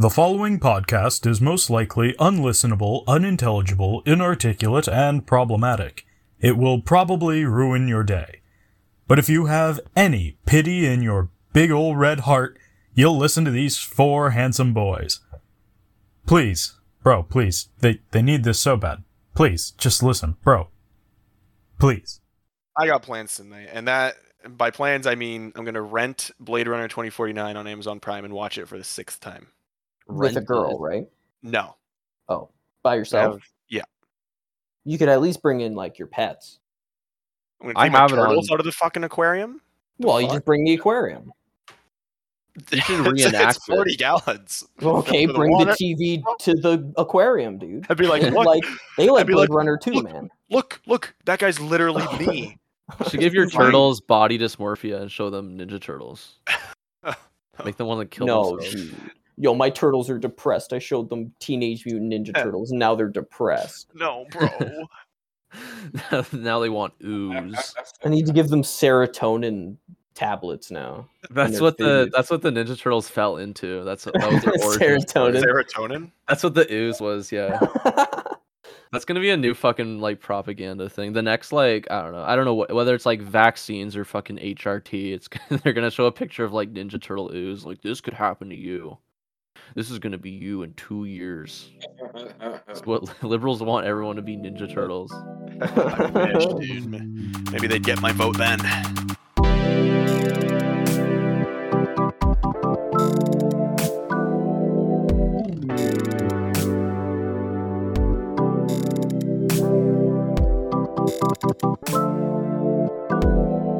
The following podcast is most likely unlistenable, unintelligible, inarticulate, and problematic. It will probably ruin your day. But if you have any pity in your big ol' red heart, you'll listen to these four handsome boys. Please, bro, please. They they need this so bad. Please, just listen, bro. Please. I got plans tonight, and that by plans I mean I'm gonna rent Blade Runner 2049 on Amazon Prime and watch it for the sixth time. With a girl, it. right? No, Oh, by yourself. have- yeah. You could at least bring in like your pets. I'm gonna I my have turtles on- out of the fucking aquarium. Well, you fuck? just bring the aquarium. You should It's- reenact it's 40 it. gallons. Okay, For bring water. the TV to the aquarium, dude. I'd be like, They look, like they like be Blade like, Runner too, look. man. look, look, that guy's literally me. You should give your This is mine. turtles body dysmorphia and show them Ninja Turtles. Make them want to kill no, themselves. dude. Yo, my turtles are depressed. I showed them Teenage Mutant Ninja Turtles, and now they're depressed. no, bro. now they want ooze. I need to give them serotonin tablets now. That's their what the that's what the Ninja Turtles fell into. That's what that was their origin. Serotonin. Serotonin. That's what the ooze was. Yeah, that's gonna be a new fucking like propaganda thing. The next like I don't know. I don't know what, whether it's like vaccines or fucking HRT. It's they're gonna show a picture of like Ninja Turtle ooze. Like this could happen to you. This is gonna be you in two years. It's what liberals want everyone to be Ninja Turtles. Wish. Maybe they'd get my vote then.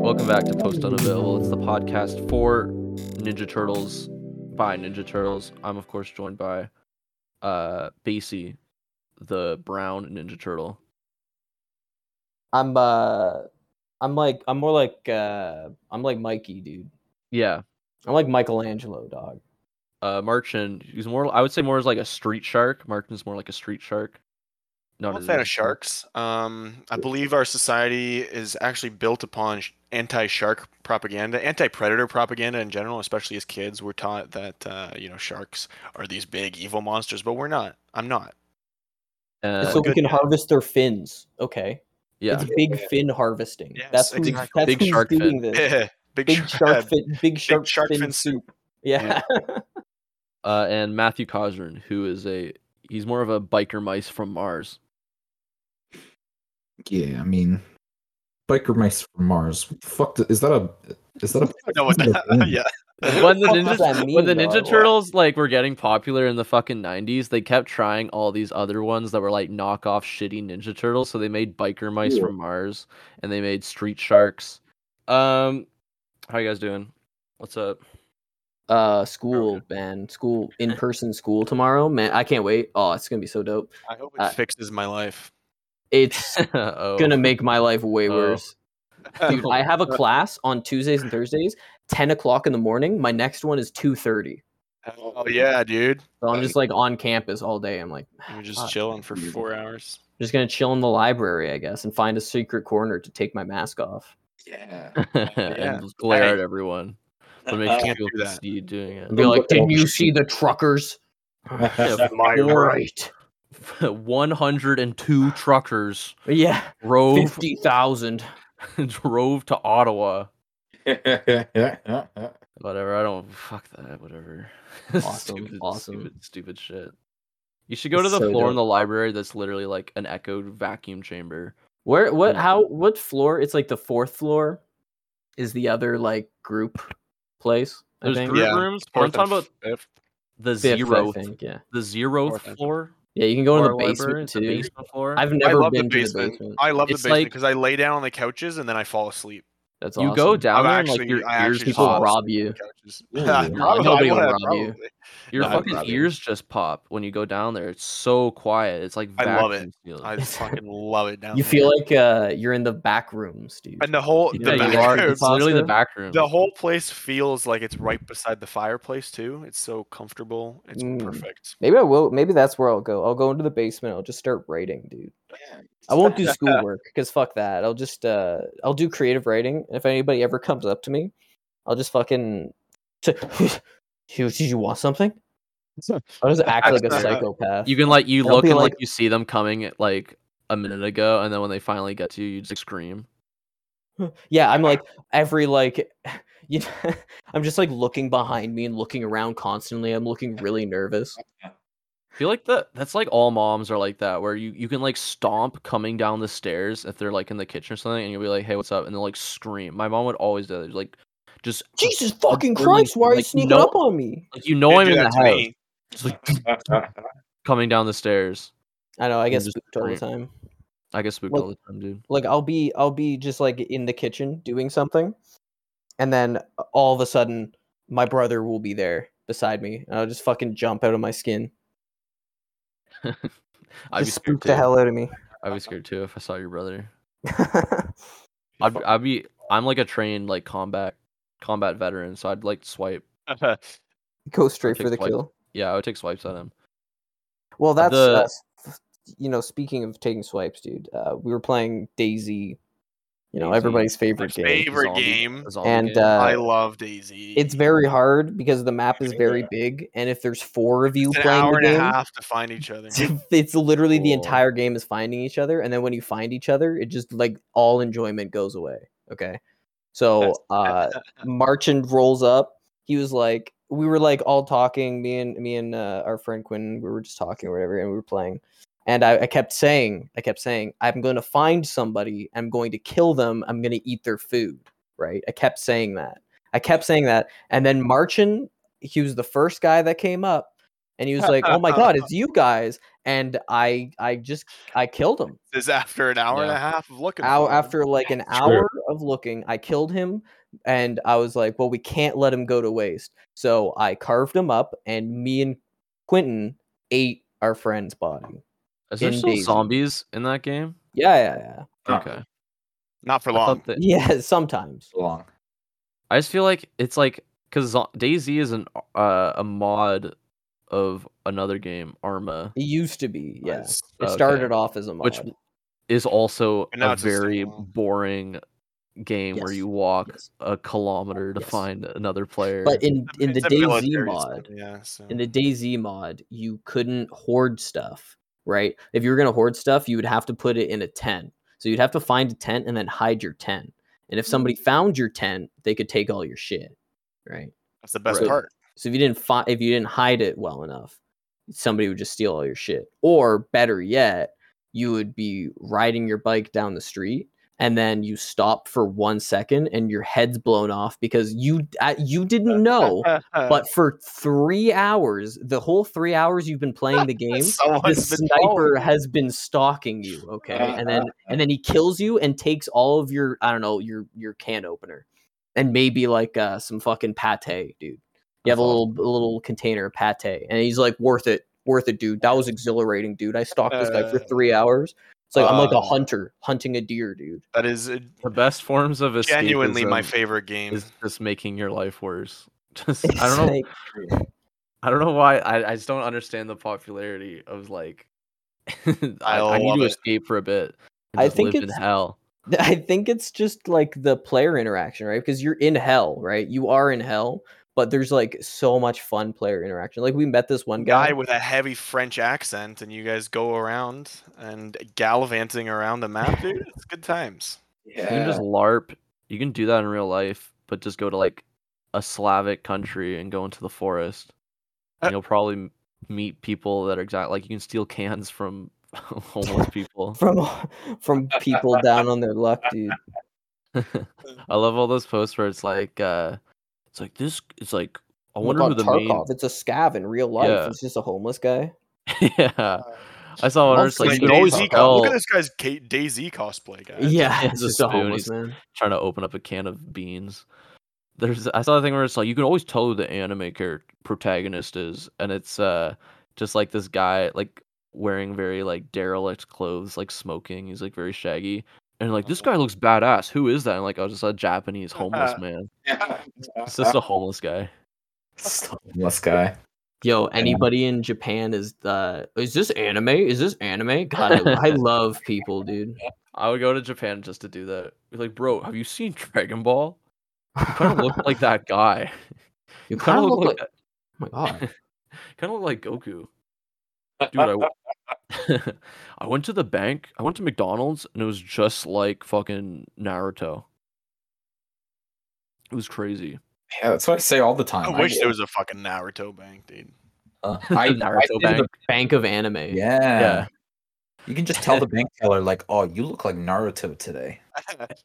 Welcome back to Post Unavailable. It's the podcast for Ninja Turtles by Ninja Turtles. I'm of course joined by uh Basie, the brown Ninja Turtle. I'm uh I'm like I'm more like uh I'm like Mikey, dude. Yeah. I'm like Michelangelo, dog. Uh Marchin, he's more I would say more as like a street shark. Marchin's more like a street shark. Not I'm a fan of sharks. Um, I believe our society is actually built upon anti-shark propaganda, anti-predator propaganda in general. Especially as kids, we're taught that uh, you know sharks are these big evil monsters, but we're not. I'm not. Uh, so we can guy. harvest their fins. Okay. yeah. It's big fin harvesting. Yes, that's who's, exactly. that's Big who's shark fin. doing this. big, Big shark. shark fin big shark, shark fin, fin soup. Yeah. Uh and Matthew Cosern, who is a he's more of a biker mice from Mars. Yeah, I mean, biker mice from Mars. Fuck, th- is that a? Is that a? I know what That's that. a- yeah. when the fuck does that ninja when the Ninja dog? Turtles like were getting popular in the fucking nineties, they kept trying all these other ones that were like knockoff shitty Ninja Turtles. So they made biker mice Yeah. from Mars and they made street sharks. Um, how you guys doing? What's up? uh school, man. School in person school tomorrow. Man, I can't wait. Oh, it's gonna be so dope. I hope it Uh, fixes my life. It's oh, gonna make my life way Oh. worse. Dude, I have a class on Tuesdays and Thursdays, 10 o'clock in the morning. My next one is 2.30. Oh yeah, dude. So I'm just like on campus all day. I'm like, ah, You're just fuck. chilling for four hours. just gonna chill in the library, I guess, and find a secret corner to take my mask off. Yeah. and Yeah. just glare Hey. at everyone. But uh, make I you can't feel do that. see you doing it. And be like, Look at all didn't you see the truckers? Yeah, My Right. 102 truckers Yeah, drove 50,000. drove to Ottawa. Whatever. I don't fuck that. Whatever. Awesome, stupid, awesome. Stupid, stupid shit. You should go to the So floor in the library that's literally like an echoed vacuum chamber. Where, what, how, what floor? It's like the fourth floor is the other like group place. I There's think. group Yeah, rooms. But I'm talking about fifth. the Fifth, I zero, think, yeah. the zeroth Fourth fifth. floor. Yeah, you can go to the our library, basement the too. basement floor. I've never been the basement. to the basement. I love It's the basement like- because I lay down on the couches and then I fall asleep. That's you awesome. go down I've there and like your I ears actually People pop. rob you. Ooh. Yeah, nobody will would, rob you. Your No, fucking rather- ears just pop when you go down there. It's so quiet. It's like I love it. vacuum. I fucking love it down You there. feel like uh, you're in the back rooms, dude. and the whole yeah, the you back are. room- It's literally the back room. the whole place feels like it's right beside the fireplace too. It's so comfortable. It's Mm. perfect. Maybe I will. Maybe that's where I'll go. I'll go into the basement. I'll just start writing, dude. I won't do schoolwork because fuck that. I'll just uh, I'll do creative writing. If anybody ever comes up to me, I'll just fucking. T- did you want something? I'll just act like a That's- psychopath. You can like you I'll look and like, like- you see them coming like a minute ago, and then when they finally get to you, you just scream. Yeah, I'm like every like you know, I'm just like looking behind me and looking around constantly. I'm looking really nervous. I feel like that that's like all moms are like that, where you you can like stomp coming down the stairs if they're like in the kitchen or something, and you'll be like, "Hey, what's up?" and they'll like scream. My mom would always do that, like just Jesus fucking really- Christ, why are you like, sneaking no- up on me? like you know They I'm in the to house, me. just like coming down the stairs. I know, I get just spooked all the time. I get spooked Like- all the time, dude. Like I'll be I'll be just like in the kitchen doing something and then uh, all of a sudden my brother will be there beside me and I'll just fucking jump out of my skin. I'd be just scared spook too. the hell out of me. I'd be scared too if I saw your brother. I'd, I'd be I'm like a trained like combat combat veteran, so I'd like swipe. Go straight for the swipes. kill. Yeah, I would take swipes at him. Well, that's the... uh, you know, speaking of taking swipes, dude. Uh, we were playing DayZ, you know, DayZ. everybody's favorite My game. favorite Zombie- game. a And game. uh, I love DayZ. it's very hard because the map is very big, and if there's four of you It's an playing hour the and a half to find each other. it's literally the entire game is finding each other, and then when you find each other, it just like all enjoyment goes away. Okay, so uh, Marchand rolls up. He was like, we were like all talking. Me and me and uh, our friend Quinn, we were just talking or whatever, and we were playing. And I, I kept saying, I kept saying, I'm going to find somebody. I'm going to kill them. I'm going to eat their food. Right? I kept saying that. I kept saying that, and then Marchand, he was the first guy that came up, and he was like, "Oh my god, it's you guys!" And I, I just, I killed him. This is after an hour and a half of looking. Hour for him. after like an hour of looking, I killed him, and I was like, "Well, we can't let him go to waste." So I carved him up, and me and Quentin ate our friend's body. Is there still DayZ. zombies in that game? Yeah, yeah, yeah. Okay. not for I thought long. that- Yeah, sometimes. long. I just feel like it's like because DayZ is an uh, a mod of another game, Arma, It used to be. Yeah, Nice. it Okay. started off as a mod. which is also And now a it's a very standalone. boring game where Yes, you walk yes. a kilometer to Yes. find another player. But in in the It's a DayZ military mod, sim, yeah. So. in the DayZ mod, you couldn't hoard stuff, right? If you were gonna hoard stuff, you would have to put it in a tent. So you'd have to find a tent and then hide your tent. And if somebody mm. found your tent, they could take all your shit, right? That's the best Right. part. So if you didn't fi- if you didn't hide it well enough, somebody would just steal all your shit. Or better yet, you would be riding your bike down the street and then you stop for one second and your head's blown off because you uh, you didn't know but for three hours, the whole three hours you've been playing the game, the sniper has been stalking you. Okay, and then and then he kills you and takes all of your I don't know your your can opener, and maybe like uh, some fucking pate, dude. You have a little a little container of pate, and he's like, worth it, worth it, dude. That was exhilarating, dude. I stalked this guy for Uh, three hours. It's like I'm like a uh, hunter hunting a deer, dude. That is uh, the best forms of escapism genuinely my favorite game. is just making your life worse. Just It's I don't know. like- I don't know why. I, I just don't understand the popularity of like. I, I I need love to it. escape for a bit. and I think live in it's- hell. I think it's just like the player interaction, right? Because you're in hell, right? You are in hell, but there's like so much fun player interaction. Like we met this one guy. guy with a heavy French accent, and you guys go around and gallivanting around the map, dude. It's good times. Yeah. You can just LARP. You can do that in real life, but just go to like a Slavic country and go into the forest. And Uh, you'll probably meet people that are exact like you can steal cans from homeless people. from from people down on their luck, dude. I love all those posts where it's like uh it's like this it's like I wonder who the Tarkov. It's a scav in real life. Yeah. It's just a homeless guy. main Yeah. I saw one where it's like Like you can always co- tell Look at this guy's K- DayZ cosplay, guy. Yeah, it's it's a just a spoon, homeless he's- man. trying to open up a can of beans. There's I saw a thing where it's like you can always tell who the anime character protagonist is, and it's uh just like this guy like wearing very like derelict clothes, like smoking. He's like very shaggy, and like this guy looks badass. Who is that? And like I was just a Japanese homeless man. It's just a homeless guy. Homeless guy. Yo, anybody in Japan is uh is this anime? Is this anime? God, I, I love people, dude. I would go to Japan just to do that. Be like, bro, have you seen Dragon Ball? You kind of look like that guy. You kinda kind of look like. that- Oh my god. kind of look like Goku. Dude, I, w- I went to the bank. I went to McDonald's, and it was just like fucking Naruto. It was crazy. Yeah, that's what I say all the time. I wish there was a fucking Naruto bank, dude. Uh, I, Naruto I bank. the- Bank of Anime. yeah. Yeah. You can just tell the bank teller like, "Oh, you look like Naruto today."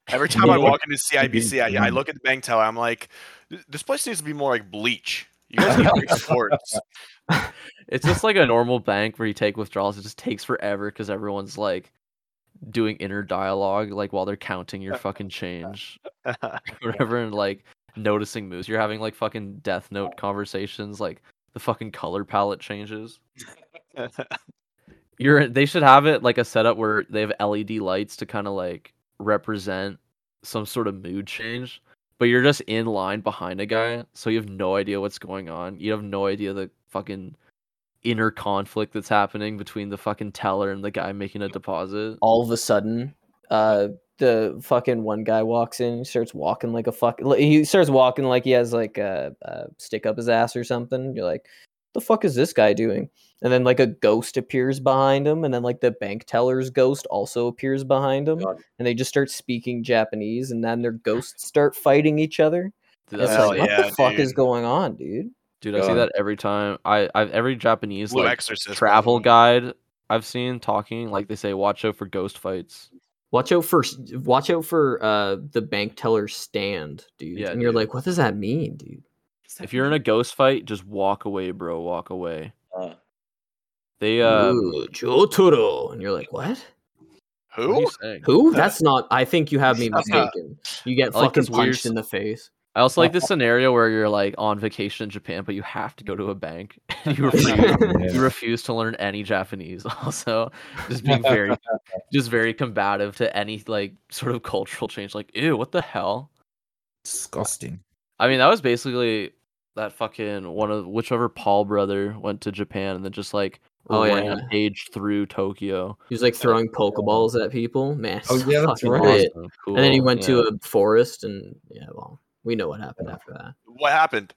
Every time I walk into CIBC, I, I look at the bank teller. I'm like, this place needs to be more like Bleach. You guys need sports. It's just like a normal bank where you take withdrawals. It just takes forever because everyone's like doing inner dialogue, like while they're counting your fucking change, whatever, and like noticing moves. You're having like fucking Death Note conversations, like the fucking color palette changes. You're they should have it like a setup where they have LED lights to kind of like represent some sort of mood change. But you're just in line behind a guy, so you have no idea what's going on. You have no idea the fucking inner conflict that's happening between the fucking teller and the guy making a deposit. All of a sudden, uh, the fucking one guy walks in. He starts walking like a fuck. He starts walking like he has like a, a stick up his ass or something. You're like, the fuck is this guy doing? And then like a ghost appears behind him, and then like the bank teller's ghost also appears behind him, God. and they just start speaking Japanese, and then their ghosts start fighting each other. It's that's Hell like, like, what the yeah, fuck is going on, dude? dude, I see that every time. I I've every Japanese Blue like Exorcist travel one. guide I've seen talking like they say watch out for ghost fights. Watch out for watch out for uh the bank teller stand, dude. Yeah, and you're like, what does that mean, dude? If you're in a ghost fight, just walk away, bro. Walk away. Uh, They uh, Ooh, Jotaro. And you're like, what? what Who? you saying? Who? That's not. I think you have me That's not- mistaken. You get I like fucking this weird punched in the face. I also like this scenario where you're like on vacation in Japan, but you have to go to a bank. you refuse, you refuse to learn any Japanese. Also, just being very, just very combative to any like sort of cultural change. Like, ew, what the hell? disgusting. I mean, that was basically that fucking one of whichever Paul brother went to Japan and then just like Oh, yeah. rampaged through Tokyo. He was like throwing pokeballs at people. Man, Oh, yeah, that's fucking right. lit. Awesome, And then he went yeah. to a forest, and yeah, well, we know what happened after that. What happened?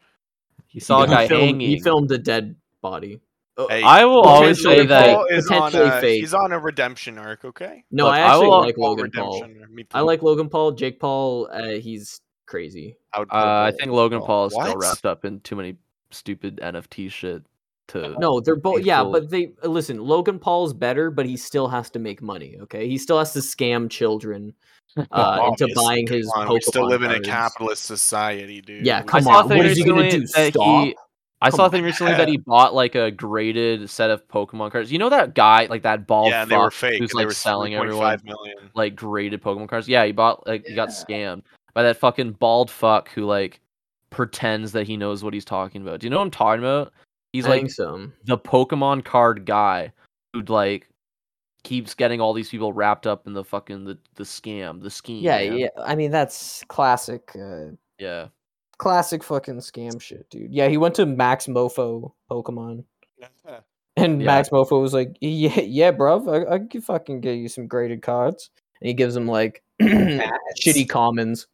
He saw a guy filmed, hanging. He filmed a dead body. Oh, Hey, I will always Potentially say that. Paul is on potentially a, fake. he's on a redemption arc. Okay. no, Look, I I actually will- like Logan Paul. redemption. I like Logan Paul. Jake Paul, uh, he's crazy. I would Uh, I think Logan Oh, Paul is still wrapped up in too many stupid NFT shit. To No, they're both. Yeah, People- but they listen. Logan Paul's better, but he still has to make money. Okay, he still has to scam children uh, into buying his. on, we still Pokemon live in a capitalist society, dude. Yeah, come on. thing What is he gonna do? Stop? he- I Come saw a thing recently that he bought like a graded set of Pokemon cards. You know that guy, like that bald yeah, and they were fake. who's and they like were selling everyone million. like graded Pokemon cards. Yeah, he bought like he got scammed by that fucking bald fuck who like pretends that he knows what he's talking about. Do you know what I'm talking about? He's like think so. the Pokemon card guy who like keeps getting all these people wrapped up in the fucking the, the scam, the scheme. Yeah, man. yeah. I mean, that's classic. Uh, Yeah. classic fucking scam shit, dude. Yeah, he went to Max Moefoe Pokemon, and Yeah. Max Moefoe was like, "Yeah, yeah, bruv, I, I can fucking get you some graded cards." And he gives him like shitty commons.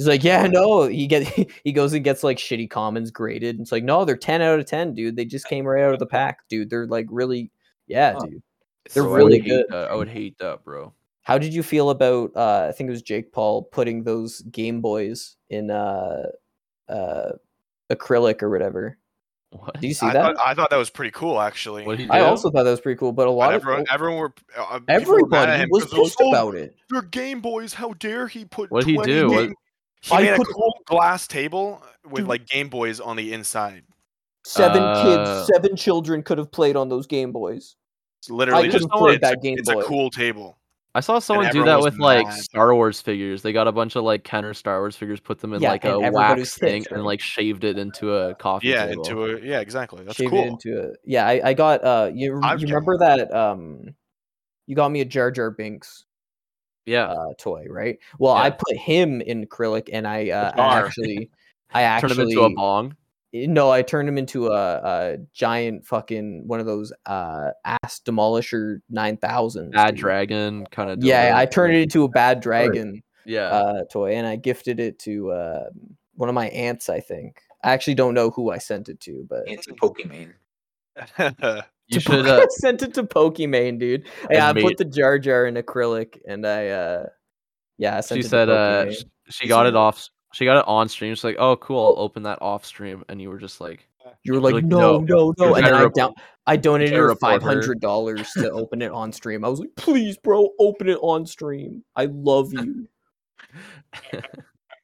He's like, "Yeah, no." He get he goes and gets like shitty commons graded. It's like, no, they're ten out of ten, dude. They just came right out of the pack, dude. They're like really, yeah, Huh. dude. They're Bro, I really would hate good. that. I would hate that, bro. How did you feel about uh I think it was Jake Paul putting those Game Boys in uh uh acrylic or whatever? What? Do you see I that? thought, I thought that was pretty cool, actually. What did I also thought that was pretty cool, but a But lot everyone, of everyone were uh, people were mad at everybody him was 'cause they're like, pissed "Oh, about it. They're Game Boys. How dare he put? What'd he 20 do? What- Game... He I made put- a cool glass table with Dude. like Game Boys on the inside. Seven Uh, kids, seven children could have played on those Game Boys. It's literally I just couldn't it's, that a, Game it's Boy. a cool table. I saw someone do that was with like mad. Star Wars figures. They got a bunch of like Kenner Star Wars figures, put them in Yeah, like a and everybody was wax thing, pissed, and like shaved it into a coffee Yeah, table. into a yeah, exactly. That's Shaved cool. it into a yeah. I, I got uh you you remember that um you got me a Jar Jar Binks yeah, uh toy right? Well, I put him in acrylic and I uh I actually I turn actually them into a bong. Eh, No, I turned him into a, a giant fucking one of those uh ass demolisher nine thousand. Bad dragon kind of. Yeah, I turned it into a bad dragon Yeah, uh toy, and I gifted it to uh, one of my aunts. I think I actually don't know who I sent it to, but Auntie Pokimane. You should. Uh, sent it to Pokimane, dude. Yeah, I put the Jar Jar in acrylic, and I uh, yeah, she said uh, Pokimane. sh- she got it off. She got it on stream. She's like, "Oh, cool. I'll open that off stream," and you were just like, You were like, like, no, no, no, and then I down, I donated her five hundred dollars to open it on stream. I was like, please, bro, open it on stream. I love you.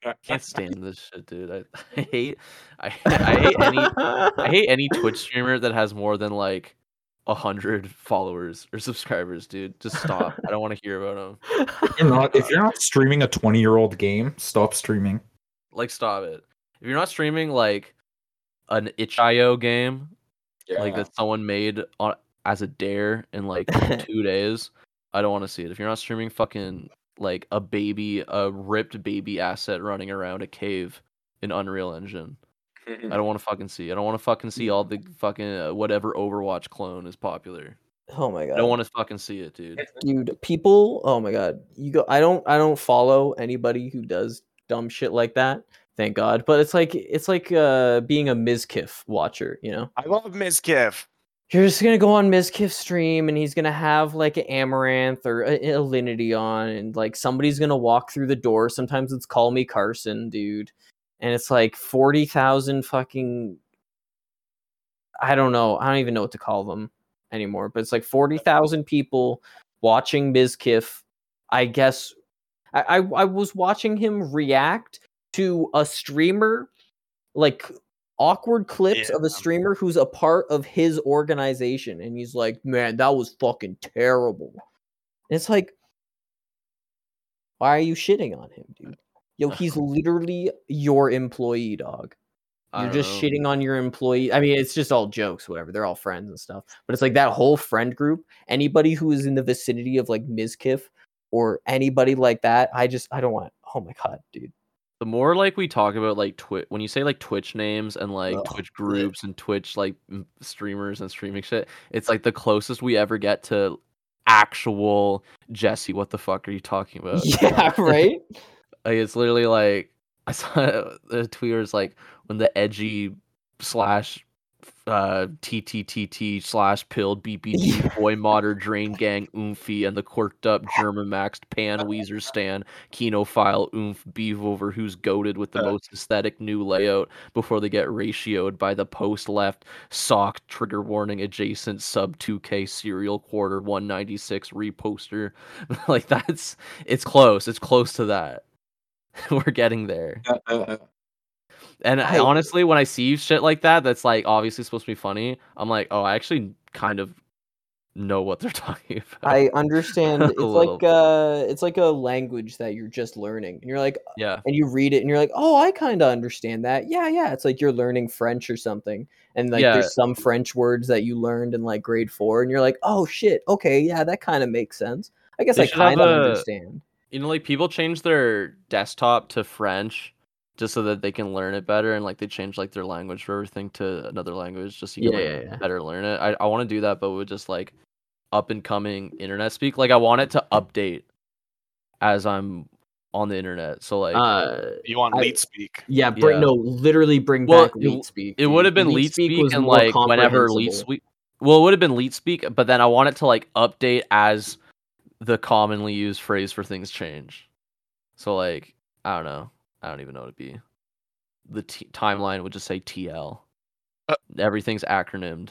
I "can't stand this shit, dude. I, I hate. I, I hate any. I hate any Twitch streamer that has more than like hundred followers or subscribers, dude. Just stop. I don't want to hear about them. If you're not if you're not streaming a 20 year old game, stop streaming. Like, stop it. If you're not streaming like an itch.io game, like that someone made on as a dare in like two days, I don't want to see it. If you're not streaming fucking like a baby, a ripped baby asset running around a cave in Unreal Engine, I don't want to fucking see. I don't want to fucking see all the fucking uh, whatever Overwatch clone is popular. Oh my god. I don't want to fucking see it, dude. dude people oh my god you go i don't i don't follow anybody who does dumb shit like that thank god but it's like it's like uh being a mizkif watcher you know I love Mizkif. you're just gonna go on mizkif's stream and he's gonna have like an Amouranth or a, a alinity on and like somebody's gonna walk through the door sometimes it's call me carson dude and it's like 40,000 fucking i don't know i don't even know what to call them anymore but it's like 40,000 people watching Mizkif. I guess I, I I was watching him react to a streamer, like awkward clips of a streamer who's a part of his organization, and he's like, "Man, that was fucking terrible." And it's like, why are you shitting on him, dude? Yo, he's literally your employee, dog. You're just know. shitting on your employee. I mean, it's just all jokes, whatever. They're all friends and stuff. But it's like that whole friend group. Anybody who is in the vicinity of like Mizkif or anybody like that, I just I don't want. Oh my god, dude. the more like we talk about like Twitch when you say like Twitch names and like Ugh, Twitch groups and Twitch like streamers and streaming shit, it's like the closest we ever get to actual Jesse. What the fuck are you talking about? Yeah, right. Like it's literally like I saw the tweet where like when the edgy slash uh TTTT slash pilled BBG boy modder drain gang oomfie and the corked up German maxed pan Weezer stan kinophile oomf beef over who's goated with the Uh. most aesthetic new layout before they get ratioed by the post left sock trigger warning adjacent sub 2k serial quarter 196 reposter. Like that's it's close it's close to that we're getting there Uh, uh, uh, and I, I- honestly, when I see shit like that, that's like obviously supposed to be funny. I'm like, oh, I actually kind of know what they're talking about. I understand. It's little. like uh, it's like a language that you're just learning, and you're like, yeah, and you read it, and you're like, oh, I kind of understand that. Yeah, yeah. It's like you're learning French or something, and like Yeah. there's some French words that you learned in like grade four, and you're like, oh shit, okay, yeah, that kind of makes sense. I guess They I kind of a- understand. You know, like people change their desktop to French just so that they can learn it better, and like they change like their language for everything to another language just so you can like, yeah, yeah. better learn it. I, I want to do that, but with just like up and coming internet speak. Like I want it to update as I'm on the internet. So like Uh, You want I- lead speak? yeah, bring, Yeah. no, literally bring Well, back it- Leet Speak. it would have been Leet leet speak and like whenever leet comprehensible. speak well it would have been leet speak but then i want it to like update as the commonly used phrase for things change so like i don't know i don't even know what it'd be the t- timeline would just say tl Uh. everything's acronymed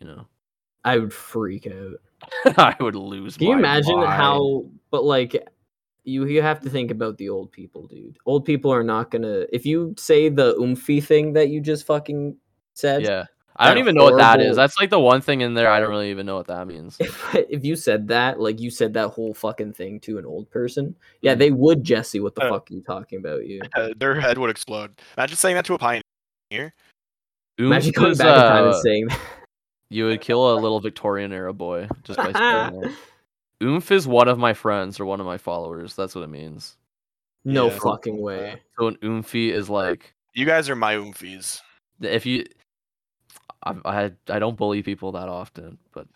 you know I would freak out. i would lose Can you imagine mind. how? But like, you you have to think about the old people, dude. Old people are not gonna. If you say the oomfie thing that you just fucking said, yeah i don't even know what that is that's like the one thing in there i don't really even know what that means if, if you said that, like you said that whole fucking thing to an old person, yeah, Mm. they would Jesse. What the Uh, fuck are you talking about? You Uh, their head would explode. Imagine saying that to a pioneer. imagine Oomf coming is, back in time and uh, saying that. You would kill a little Victorian era boy just by saying that. Oomf is one of my friends or one of my followers. That's what it means. no Yeah. fucking way. So an oomfie is like You guys are my oomfies. if you. I, I I don't bully people that often, but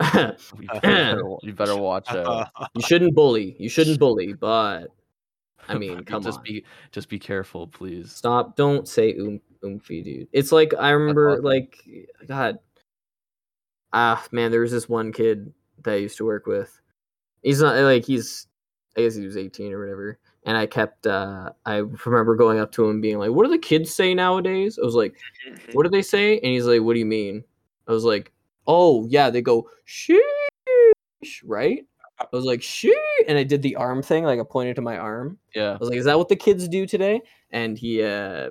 you better, you better watch out. you shouldn't bully. You shouldn't bully, but I mean, come just on. be just be careful, please. Stop! Don't say um oomfie, dude. It's like I remember, like God, ah man, there was this one kid that I used to work with. He's not like he's, I guess he was eighteen or whatever. And I kept, uh I remember going up to him being like, "What do the kids say nowadays?" I was like, "What do they say?" And he's like, "What do you mean?" I was like, "Oh yeah, they go sheesh, right?" I was like, "Sheesh," and I did the arm thing, like I pointed to my arm. Yeah. I was like, "Is that what the kids do today?" And he uh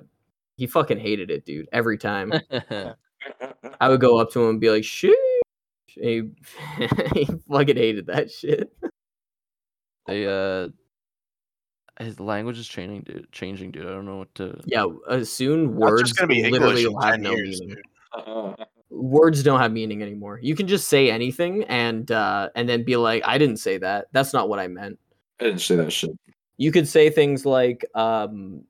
he fucking hated it, dude. Every time I would go up to him and be like, "Shit," he, he fucking hated that shit. they uh his language is changing dude changing dude. I don't know what to Yeah, uh, soon words just gonna be literally English will have no years, meaning. dude. Words don't have meaning anymore. You can just say anything and uh and then be like, "I didn't say that. That's not what I meant." I didn't say that shit. You could say things like um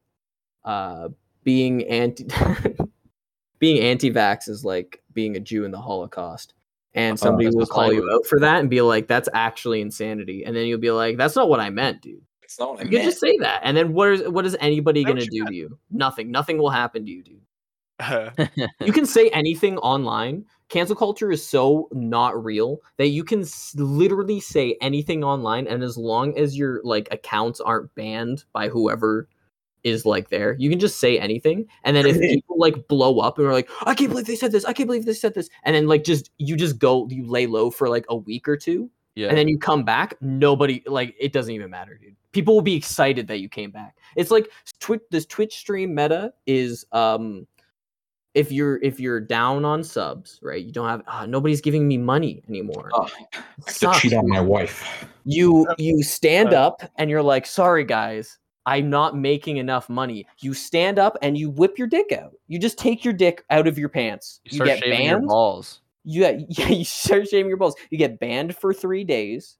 uh being anti being anti-vax is like being a Jew in the Holocaust. And Oh, somebody that's will just call you out for that and be like, that's actually insanity. And then you'll be like, that's not what I meant, dude. It's not what I You can just say that. And then what is what is anybody gonna do to you? Nothing. Nothing will happen to you, dude. You can say anything online. Cancel culture is so not real that you can s- literally say anything online, and as long as your like accounts aren't banned by whoever is like there, you can just say anything. And then if people like blow up and are like, "I can't believe they said this," "I can't believe they said this," and then like just you just go, you lay low for like a week or two, yeah. and then you come back, nobody like it doesn't even matter, dude. People will be excited that you came back. It's like Twitch. This Twitch stream meta is um, if you're if you're down on subs, right? You don't have ah, nobody's giving me money anymore. Oh, I have to Sucks, cheat on my wife. You you stand up and you're like, sorry guys, I'm not making enough money. You stand up and you whip your dick out. You just take your dick out of your pants. you You, start get shaving your banned. balls. You get, yeah, you start shaving your balls. You get banned for three days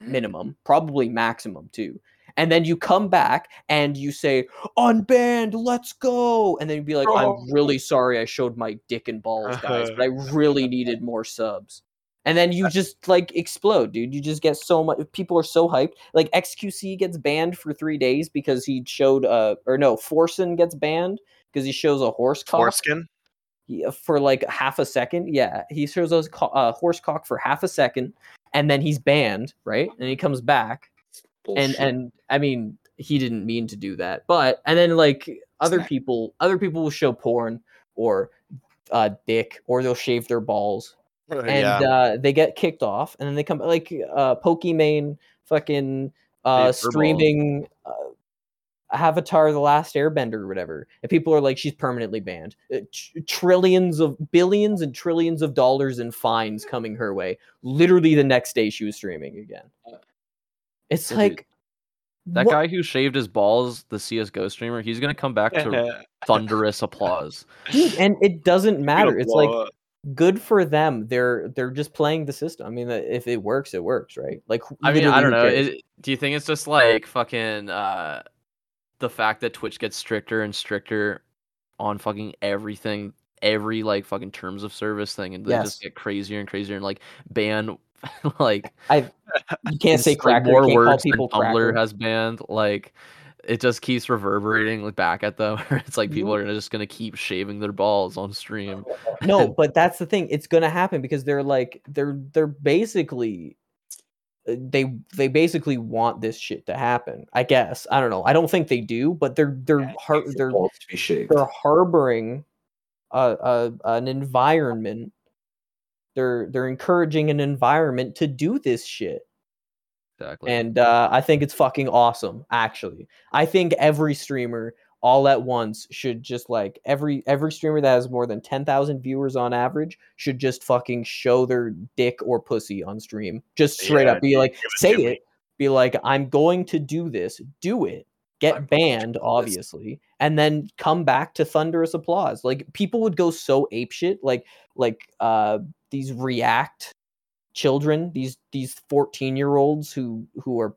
minimum, probably maximum too. And then you come back and you say, unbanned, let's go. And then you'd be like, Oh. I'm really sorry I showed my dick and balls, guys, but I really needed more subs. And then you just like explode, dude. You just get so much. People are so hyped. Like XQC gets banned for three days because he showed, uh, or no, Forsen gets banned because he shows a horse cock Foreskin. For like half a second. Yeah, he shows us co- uh, horse cock for half a second, and then he's banned, right? And he comes back, and Bullshit. and I mean, he didn't mean to do that, but and then like other people, other people will show porn or uh, dick, or they'll shave their balls, and yeah. uh, they get kicked off, and then they come like uh, Pokimane fucking uh, Shave her balls. streaming. Uh, Avatar: The Last Airbender or whatever, and people are like, she's permanently banned. Uh, tr- trillions of billions and trillions of dollars in fines coming her way. Literally the next day, she was streaming again. It's Yeah, dude. like That what- guy who shaved his balls, the CS:GO streamer, he's gonna come back to thunderous applause. dude, and it doesn't matter. It's like up. good for them. They're they're just playing the system. I mean, uh, if it works, it works, right? Like, I mean, I don't know. cares? It, do you think it's just like fucking uh, the fact that Twitch gets stricter and stricter on fucking everything, every like fucking terms of service thing, and they Yes. just get crazier and crazier and like ban like I you can't say ins- like, cracker. more you can't call words than people Tumblr cracker. has banned. Like it just keeps reverberating like, back at them. it's like people mm-hmm. are just gonna keep shaving their balls on stream. no but that's the thing it's gonna happen because they're like they're they're basically they they basically want this shit to happen i guess. I don't know. I don't think they do but they're they're har- they're they're harboring a, a an environment. They're they're encouraging an environment to do this shit. Exactly. and uh, I think it's fucking awesome. Actually, I think every streamer all at once should just like every every streamer that has more than ten thousand viewers on average should just fucking show their dick or pussy on stream. Just straight Yeah, up be like, it say it. Be like, I'm going to do this. Do it. Get I'm banned, obviously, and then come back to thunderous applause. Like people would go so apeshit, like like uh these react children these these 14 year olds who who are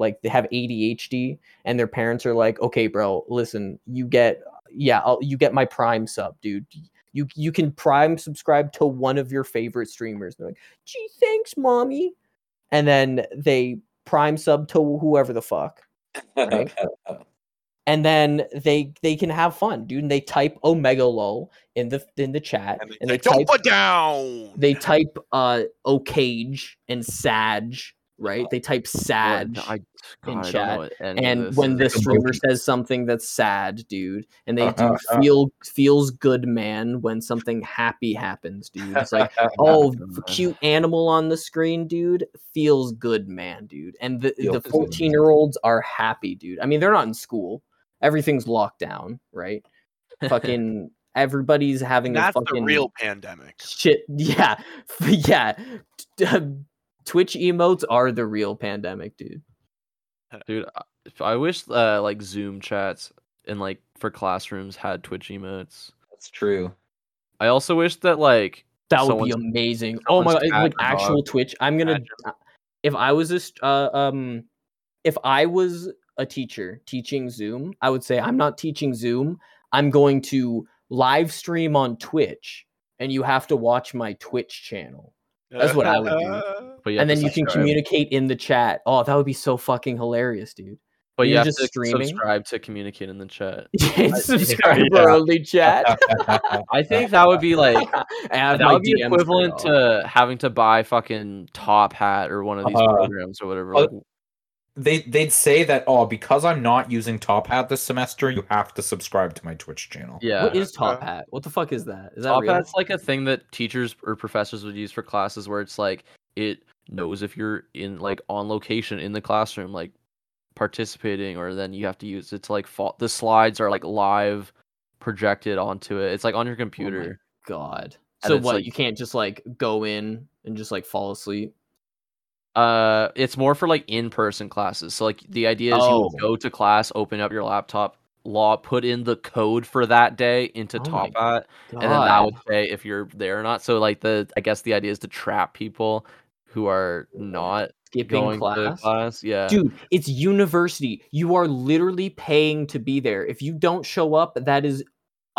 like they have ADHD and their parents are like okay bro listen you get yeah I'll, you get my prime sub dude you you can prime subscribe to one of your favorite streamers they're like gee thanks mommy and then they prime sub to whoever the fuck Right. and then they they can have fun, dude. And they type OMEGALUL in the in the chat, And they, and say, they type down. they type uh Ocage and Sag, right? Uh, they type sad I, God, in chat, know what any of and this when the is. streamer says something that's sad, dude, and they do Uh-huh. feel feels good, man, when something happy happens, dude. It's like, oh, cute animal on the screen, dude, feels good, man, dude. And the Feels the fourteen year olds are happy, dude. I mean, they're not in school. Everything's locked down, right? Fucking everybody's having That's a fucking the real pandemic. shit. Yeah, yeah. T- Twitch emotes are the real pandemic, dude. dude. I- I wish uh, like Zoom chats and like for classrooms had Twitch emotes. That's true. I also wish that like That would be amazing. Oh my god, like cat or actual Twitch. I'm gonna Imagine. uh, if I was a uh, um if I was a teacher teaching Zoom, I would say I'm not teaching Zoom. I'm going to live stream on Twitch and you have to watch my Twitch channel. That's what I would do. but and then to you can communicate in the chat. Oh, that would be so fucking hilarious, dude. But you're you have just to streaming? subscribe to communicate in the chat. it's subscriber yeah. only chat. I think that would be like I have that would be DMs equivalent to having to buy fucking Top Hat or one of these Uh, programs or whatever. uh, they they'd say that oh because I'm not using Top Hat this semester, you have to subscribe to my Twitch channel. yeah, What is Top Uh, Hat? What the fuck is that? Is that Top real? Hat's like a thing that teachers or professors would use for classes where it's like it knows if you're in like on location in the classroom, like participating, or then you have to use it to like fall. The slides are like live projected onto it. It's like on your computer. God. So what? like- you can't just like go in and just like fall asleep. Uh, it's more for like in-person classes. So like the idea is Oh. you go to class, open up your laptop, law, put in the code for that day into Oh Top Hat, God. and then that would say if you're there or not. So like the I guess the idea is to trap people who are not skipping going to class. class. Yeah, Dude, it's university. You are literally paying to be there. If you don't show up, that is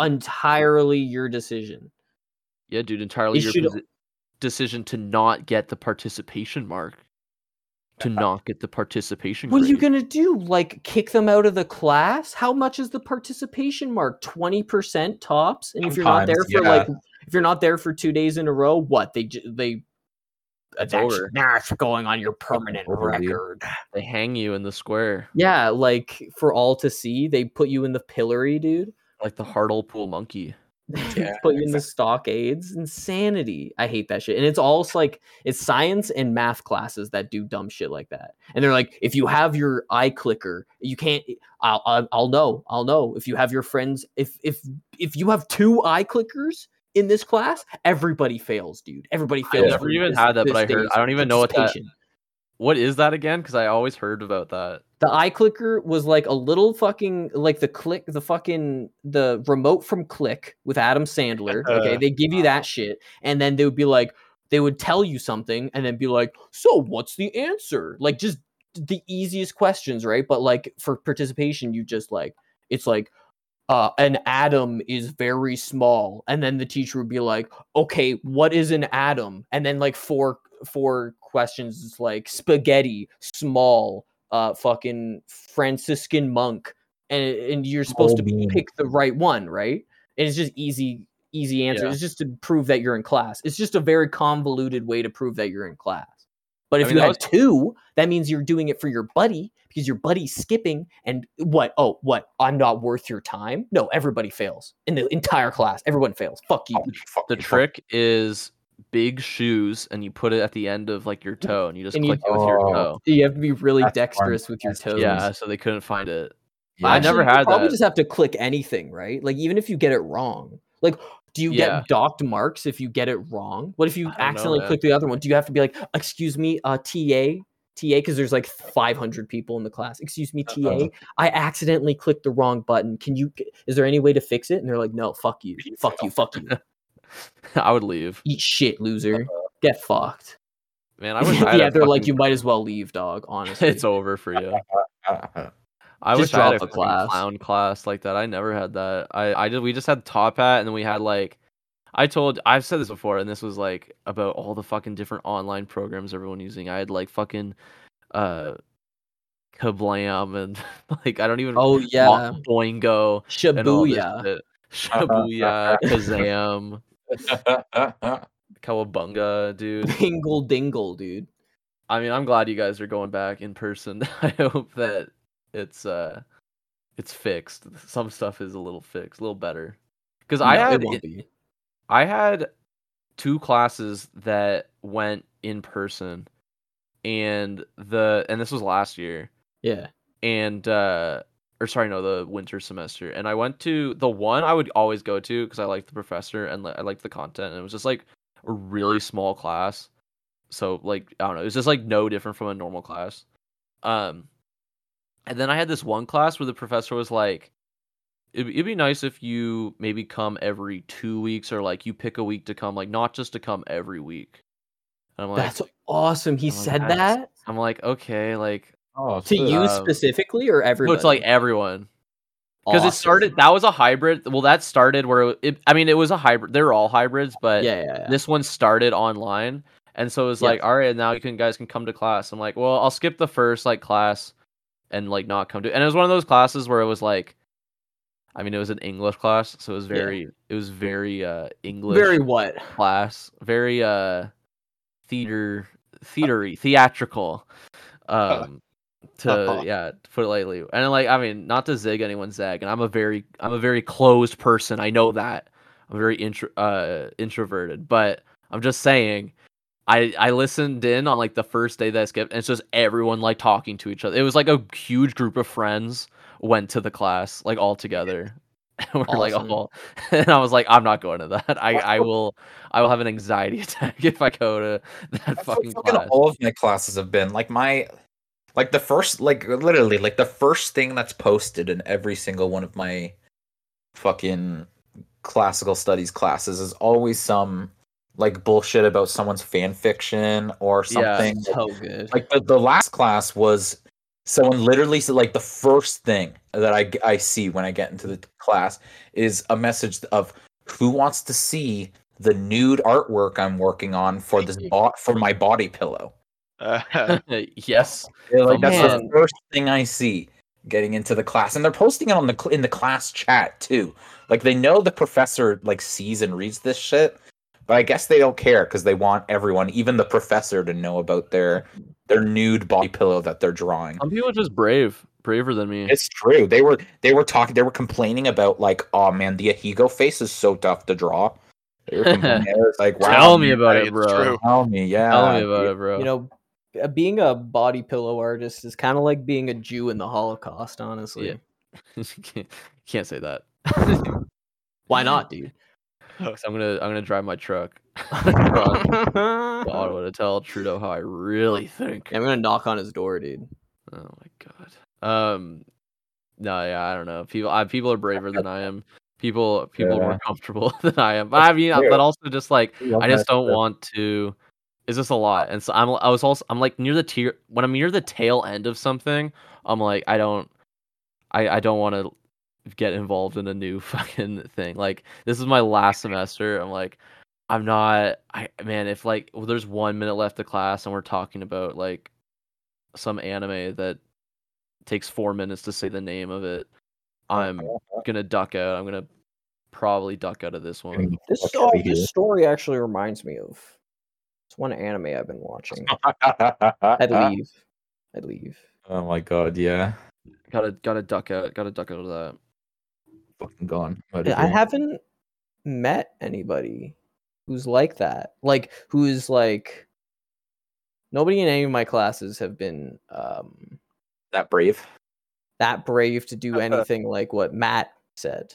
entirely your decision. yeah, dude. Entirely It your should- decision to not get the participation mark, to uh, not get the participation. What are you gonna do? Like kick them out of the class? How much is the participation mark? Twenty percent tops. And if you're not there for yeah. like, if you're not there for two days in a row, what they they. It's that's, over. That's going on your permanent over, dude. record. They hang you in the square Yeah, like for all to see, they put you in the pillory, dude. like the Hartlepool monkey. Yeah, put you in the stockades. Insanity. I hate that shit. And it's all like it's science and math classes that do dumb shit like that. And they're like, if you have your iClicker, you can't. I'll, I'll I'll know. I'll know if you have your friends. If if if you have two iClickers in this class, everybody fails, dude. Everybody fails. never even this- had that, but I heard- I don't even know what that- What is that again? Because I always heard about that. The iClicker was like a little fucking like the click the fucking the remote from Click with Adam Sandler. Okay, they give you that shit, and then they would be like, they would tell you something, and then be like, so what's the answer? Like just the easiest questions, right? But like for participation, you just like it's like uh, an atom is very small, and then the teacher would be like, okay, what is an atom? And then like four four questions it's like spaghetti, small, uh, fucking Franciscan monk, and and you're supposed to bean. pick the right one, right? And it's just easy easy answer. Yeah. It's just to prove that you're in class. It's just a very convoluted way to prove that you're in class. But I if mean, you that had two, that means you're doing it for your buddy because your buddy's skipping. And what? Oh, what? I'm not worth your time? No, everybody fails in the entire class. Everyone fails. Fuck you. Oh, fuck The you, fuck- trick is big shoes, and you put it at the end of like your toe, and you just And you- click it with your Oh. toe. You have to be really That's smart. dexterous with your That's toes. Yeah, so they couldn't find it. Yeah. I never had that. you had probably that. just have to click anything, right? Like even if you get it wrong. Like, do you Yeah. get docked marks if you get it wrong? What if you I know, accidentally click the other one? Do you have to be like, excuse me, uh, TA? TA, because there's like 500 people in the class. Excuse me, TA. Uh-huh. I accidentally clicked the wrong button. Can you? Is there any way to fix it? And they're like, no, fuck you, You fuck you, fuck you. I would leave. Eat shit, loser. Get fucked. Man, I wish I yeah, they're like, you might as well leave, dog. Honestly, It's over for you. I Just wish I had a a class. clown class like that. I never had that. I I did. We just had top hat, and then we had like, I told I've said this before, and this was like about all the fucking different online programs everyone using. I had like fucking, uh, Kablam and like I don't even Oh yeah, Boingo and all this Shibuya. Shibuya, Kazam, Kawabunga, dude. Dingle dingle, dude. I mean, I'm glad you guys are going back in person. I hope that it's uh it's fixed. Some stuff is a little fixed, a little better. Because I No, it had won't. I had two classes that went in person and the and this was last year Yeah. and uh or sorry no the winter semester and i went to the one i would always go to because i liked the professor and i liked the content and it was just like a really small class so like i don't know it was just like no different from a normal class um and then i had this one class where the professor was like it'd, it'd be nice if you maybe come every two weeks or like you pick a week to come like not just to come every week. And i'm like That's awesome. He I'm said "That's- that? I'm like okay like oh, to you um, specifically or no, it's like everyone. Because it started that was a hybrid well that started where it, it i mean it was a hybrid they were all hybrids but Yeah, yeah, yeah. this one started online. And so it was Yeah. like all right now you can guys can come to class. I'm like well i'll skip the first like class and like not come to and it was one of those classes where it was like i mean it was an english class so it was Yeah. very it was very uh english Very what? class very uh theater theatery theatrical um to yeah to put it lightly and like i mean not to zig anyone's zag and i'm a very i'm a very closed person i know that i'm very intro uh introverted but i'm just saying i i listened in on like the first day that i skipped and it's just everyone like talking to each other it was like a huge group of friends went to the class like all together and we're like Awesome. all and i was like i'm not going to that i i will i will have an anxiety attack if i go to that That's fucking fucking class all of my classes have been. Like my like the first like literally like the first thing that's posted in every single one of my fucking classical studies classes is always some like bullshit about someone's fan fiction or something. Yeah. something. So good. Like the, the last class was someone literally said like the first thing that I I see when I get into the class is a message of who wants to see the nude artwork I'm working on for this bot for my body pillow. Uh, yes Yeah, like Oh, that's man. the first thing I see getting into the class, and they're posting it on the cl- in the class chat too. Like they know the professor like sees and reads this shit, but I guess they don't care because they want everyone, even the professor, to know about their their nude body pillow that they're drawing. some people are just brave braver than me It's true. They were they were talking. They were complaining about like, oh man, the Ahegao face is so tough to draw. They were complaining. It was like, wow, tell me about it bro. Tell me, yeah. tell me about it bro you know, uh, being a body pillow artist is kind of like being a Jew in the Holocaust, honestly. Yeah. can't, can't say that Why not, dude? 'Cause i'm gonna i'm gonna drive my truck across to ottawa to tell trudeau how i really think I'm gonna knock on his door, dude. oh my god um no yeah i don't know people I, people are braver than i am people people are more comfortable than i am but i mean true. but also just like I just don't want. want to. Is this a lot, and so I'm. I was also. I'm like near the tier when I'm near the tail end of something. I'm like I don't. I I don't want to get involved in a new fucking thing. Like this is my last semester. I'm like, I'm not. I man, if like well, there's one minute left of class and we're talking about like some anime that takes four minutes to say the name of it, I'm gonna duck out. I'm gonna probably duck out of this one. This, Fuck story, this story actually reminds me of it's one anime I've been watching. I'd leave. I'd leave. Oh my god, yeah. Gotta gotta duck out. Gotta duck out of that. Fucking gone. I haven't met anybody who's like that. Like who's like nobody in any of my classes have been um that brave. that brave to do anything like what Matt said.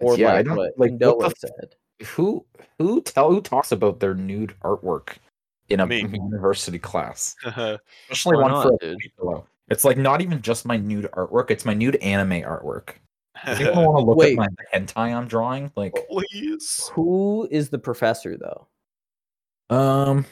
Or Yeah, I like don't- what like, what Noah the said. Who who tell who talks about their nude artwork in a Me. university class? Especially Why one not, for a dude? It's like not even just my nude artwork; it's my nude anime artwork. Does anyone want to look Wait. at my hentai I'm drawing? Like, please. Who is the professor though? um,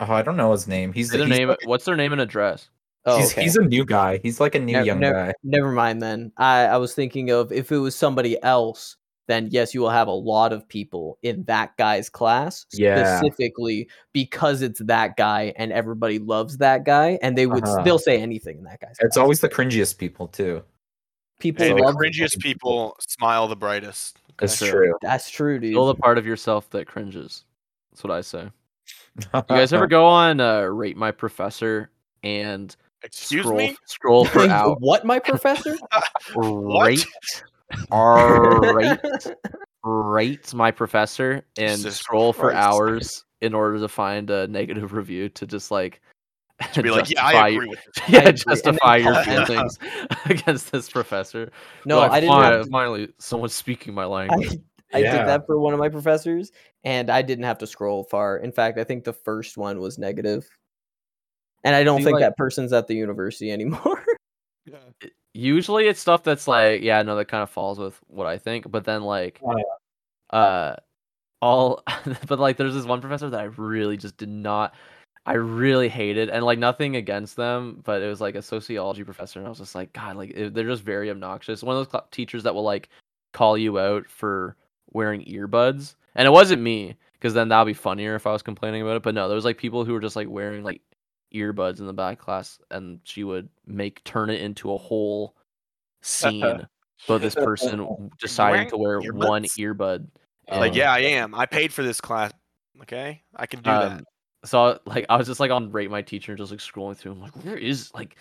oh, I don't know his name. He's Say their he's, name. What's their name and address? Oh, he's, okay. he's a new guy. He's like a new Nev- young nev- guy. Never mind then. I, I was thinking of if it was somebody else then yes, you will have a lot of people in that guy's class Yeah. specifically because it's that guy and everybody loves that guy and they would Uh-huh. still say anything in that guy's It's class. always the cringiest people too. People Hey, the love cringiest people smile the brightest. That's True. true. That's true, dude. Still the part of yourself that cringes. That's what I say. You guys ever go on uh, Rate My Professor and Excuse scroll, me. scroll for hours? what, my professor? Rate, rate, rate my professor and Jesus scroll for hours in order to find a negative review to just like To be like, yeah, I your- agree with this. yeah, agree. And then justify your comment. feelings against this professor. No, Like, I didn't. "Fine, Have to, finally someone's speaking my language. I Yeah. did that for one of my professors, and I didn't have to scroll far. In fact, I think the first one was negative, and I don't See, think like- that person's at the university anymore. Yeah. Usually it's stuff that's like, yeah, no, that kind of falls with what I think. But then like Oh, uh all but like there's this one professor that I really just did not I really hated and like nothing against them, but it was like a sociology professor and I was just like god, like it- they're just very obnoxious. One of those cl- teachers that will like call you out for wearing earbuds. And it wasn't me because then that'd be funnier if I was complaining about it, but no, there was like people who were just like wearing like earbuds in the back class and she would make turn it into a whole scene about this person deciding to wear Wearing one earbuds? earbud Like, yeah, I am. I paid for this class. Okay, I can do um, that. So like I was just like on rate my teacher, and just like scrolling through. I'm like, where is like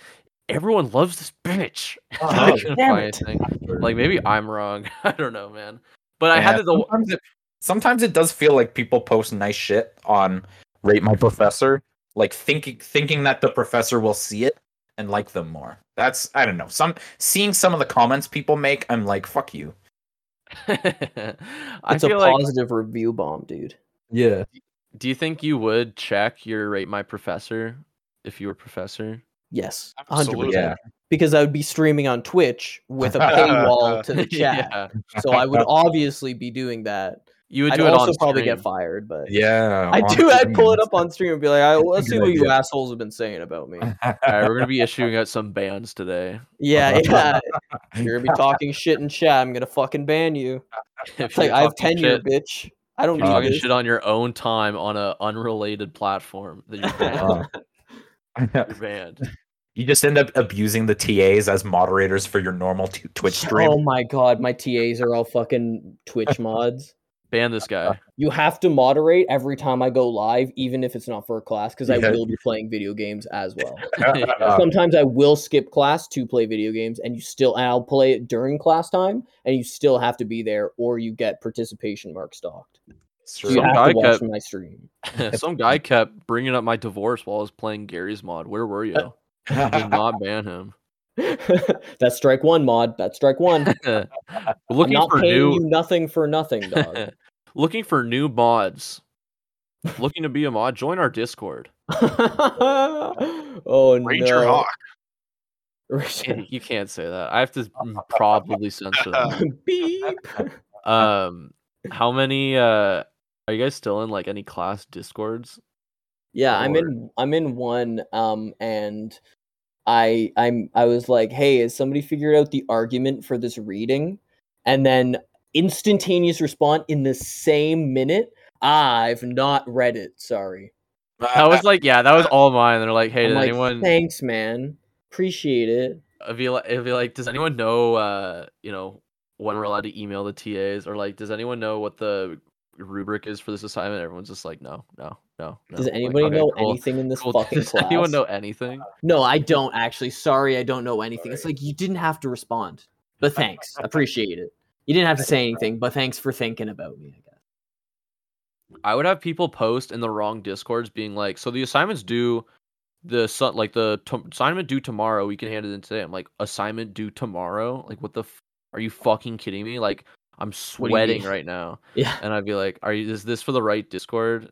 everyone loves this bitch. Uh-huh. I couldn't Damn find anything. Like maybe I'm wrong. I don't know, man. But I had Yeah, to. The, sometimes it, sometimes it does feel like people post nice shit on rate my professor, like thinking thinking that the professor will see it and like them more. That's I don't know. Some seeing some of the comments people make, I'm like, fuck you. I it's a feel like. positive review bomb, dude. Yeah. Do you think you would check your rate my professor if you were professor? Yes, hundred Absolutely. percent. Because I would be streaming on Twitch with a paywall to the chat, yeah, so I would obviously be doing that. you would I'd it also on probably get fired, but Yeah. I on do. I'd pull it up on stream and be like, I, "Let's see what you assholes have been saying about me." All right, we're gonna be issuing out some bans today. Yeah, yeah. You're gonna be talking shit in chat. I'm gonna fucking ban you. It's like I have tenure, shit- bitch. I don't You're talking this. shit on your own time on an unrelated platform that you're banned. Uh, you're banned. you just end up abusing the TAs as moderators for your normal t- Twitch stream. Oh my god, my TAs are all fucking Twitch mods. Ban this guy. You have to moderate every time I go live, even if it's not for a class, because I will be playing video games as well. Uh, Sometimes I will skip class to play video games, and you still, and I'll play it during class time, and you still have to be there, or you get participation mark docked. So Some guy to kept- my stream. Some guy kept bringing up my divorce while I was playing Garry's Mod. Where were you? I did not ban him. That's strike one, mod. That's strike one. We're I'm looking not for paying new. you nothing for nothing, dog. Looking for new mods. looking to be a mod. Join our Discord. oh and Ranger no. Hawk. Ranger- You can't say that. I have to probably censor that. Beep. Um, how many? Uh, are you guys still in like any class discords? Yeah, I'm in I'm in one um and I I'm I was like, "Hey, has somebody figured out the argument for this reading?" And then instantaneous response in the same minute, "I've not read it, sorry." That was like, yeah, that was all mine. They're like, hey, I'm did like, anyone? "Thanks, man. Appreciate it." It'd be like, it'd be like, does anyone know, uh, you know, when we're allowed to email the TAs, or like, does anyone know what the rubric is for this assignment? Everyone's just like, no, no, no. no. Does Like, anybody okay, know cool, anything in this cool. fucking Does class? anyone know anything? No, I don't actually. Sorry, I don't know anything. It's like you didn't have to respond. But thanks. Appreciate it. You didn't have to say anything, but thanks for thinking about me, I guess. I would have people post in the wrong discords, being like, so the assignment's due. The sun, like the t- assignment due tomorrow. We can hand it in today. I'm like, assignment due tomorrow. Like, what the? F- are you fucking kidding me? Like, I'm What do you sweating right now. Yeah. and I'd be like, "Are you? Is this for the right Discord?"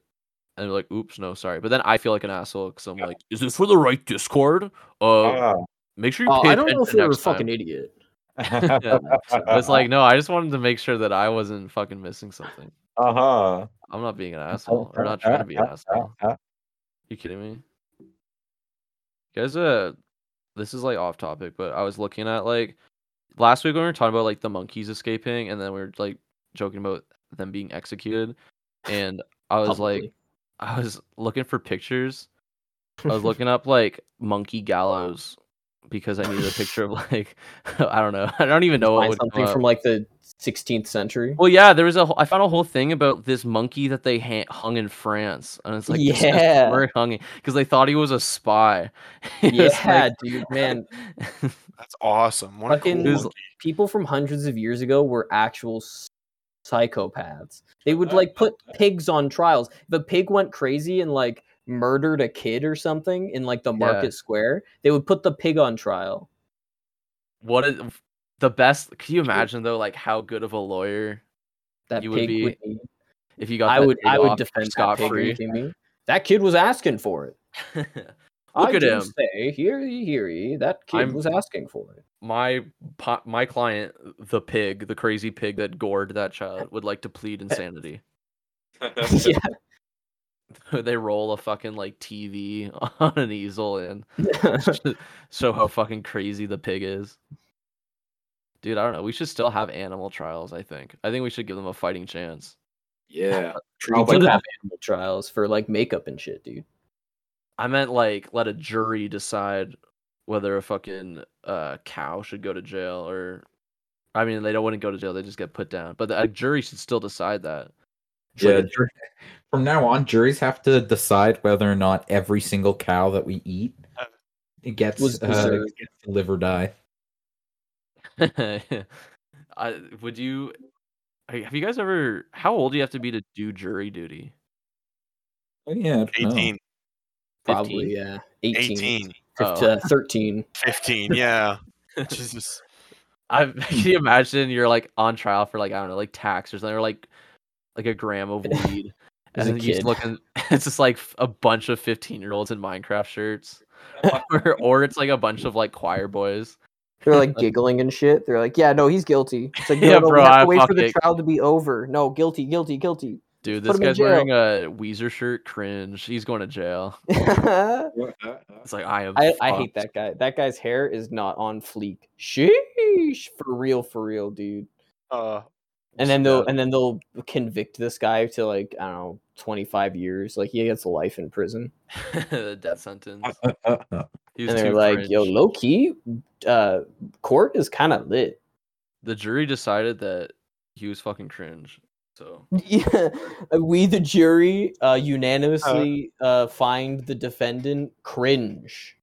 And they're like, "Oops, no, sorry." But then I feel like an asshole because I'm like, "Is this for the right Discord?" Uh, Ah. make sure you pay I don't know if you're a next time." fucking idiot. It's like, no, I just wanted to make sure that I wasn't fucking missing something. uh huh. I'm not being an asshole. Or not trying to be an asshole. You kidding me? Guys, uh, this is like off topic, but I was looking at like last week when we were talking about like the monkeys escaping, and then we were like joking about them being executed, and I was like, I was looking for pictures. I was looking up like monkey gallows because I needed a picture of like I don't know. I don't even know what Find would come something up. from like the 16th century. Well, yeah, there was a. wh- I found a whole thing about this monkey that they ha- hung in France, and it's like Yeah. where he hung because they thought he was a spy. It was yeah, like- dude, man. That's awesome. What a Fucking- cool It was- monkey. People from hundreds of years ago were actual psychopaths. They would like put pigs on trials. If a pig went crazy and like murdered a kid or something in like the Yeah. market square, they would put the pig on trial. what is the best? Can you imagine though, like how good of a lawyer That You would be would be. if you got? I would I would defend that scot pig. free. That kid was asking for it. Look I at him. Say, hear ye, hear ye. That kid I'm- was asking for it. my my client, the pig, the crazy pig that gored that child, would like to plead insanity. yeah. they roll a fucking like TV on an easel and show how fucking crazy the pig is. Dude, I don't know. We should still have animal trials. I think. I think we should give them a fighting chance. yeah. Trial by do have animal trials for like makeup and shit, dude. I meant like let a jury decide whether a fucking uh, cow should go to jail or. I mean, they don't want to go to jail; they just get put down. But the, a jury should still decide that. It's like Yeah, a- jur- from now on, juries have to decide whether or not every single cow that we eat Uh, it gets, Was uh, gets to live or die. I would you have you guys ever how old do you have to be to do jury duty? Oh, yeah, I don't know. 18, Probably, yeah. 18. 18, Oh. fif- uh, 13. 15. Yeah. Jesus. I can you imagine you're like on trial for like I don't know like tax or something or like like a gram of weed As and a then you just kid. looking it's just like a bunch of 15 year olds in Minecraft shirts or, or it's like a bunch of like choir boys. They're like giggling and shit. They're like, yeah, no, he's guilty. It's like, no, Yeah, no, bro, we have I to wait for the it. trial to be over. No, guilty, guilty, guilty. Dude, Put this guy's wearing a Weezer shirt. Cringe. He's going to jail. It's like I am. I hate that guy. That guy's hair is not on fleek. Sheesh. For real, for real, dude. Uh, And then they'll and then they'll convict this guy to like, I don't know, 25 years. Like he gets a life in prison. the death sentence. Uh, and they're too like, yo, cringe. low key, uh, court is kind of lit. The jury decided that he was fucking cringe. So Yeah, uh, we the jury uh, unanimously uh, find the defendant cringe.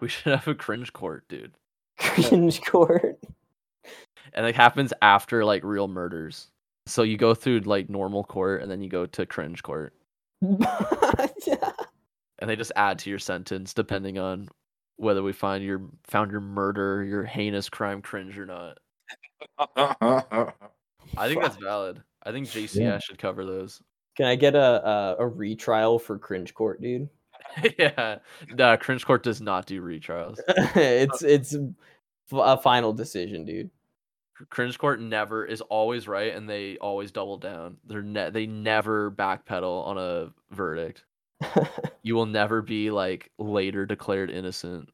we should have a cringe court, dude. Cringe court. And it happens after like real murders. So you go through like normal court and then you go to cringe court. yeah. And they just add to your sentence depending on whether we find your found your murder, your heinous crime cringe or not. I think that's valid. I think JCS should cover those. Can I get a, a a retrial for cringe court, dude? yeah. Nah, cringe court does not do retrials. it's it's a final decision, dude. Cringe court never is always right and they always double down they're ne- they never backpedal on a verdict you will never be like later declared innocent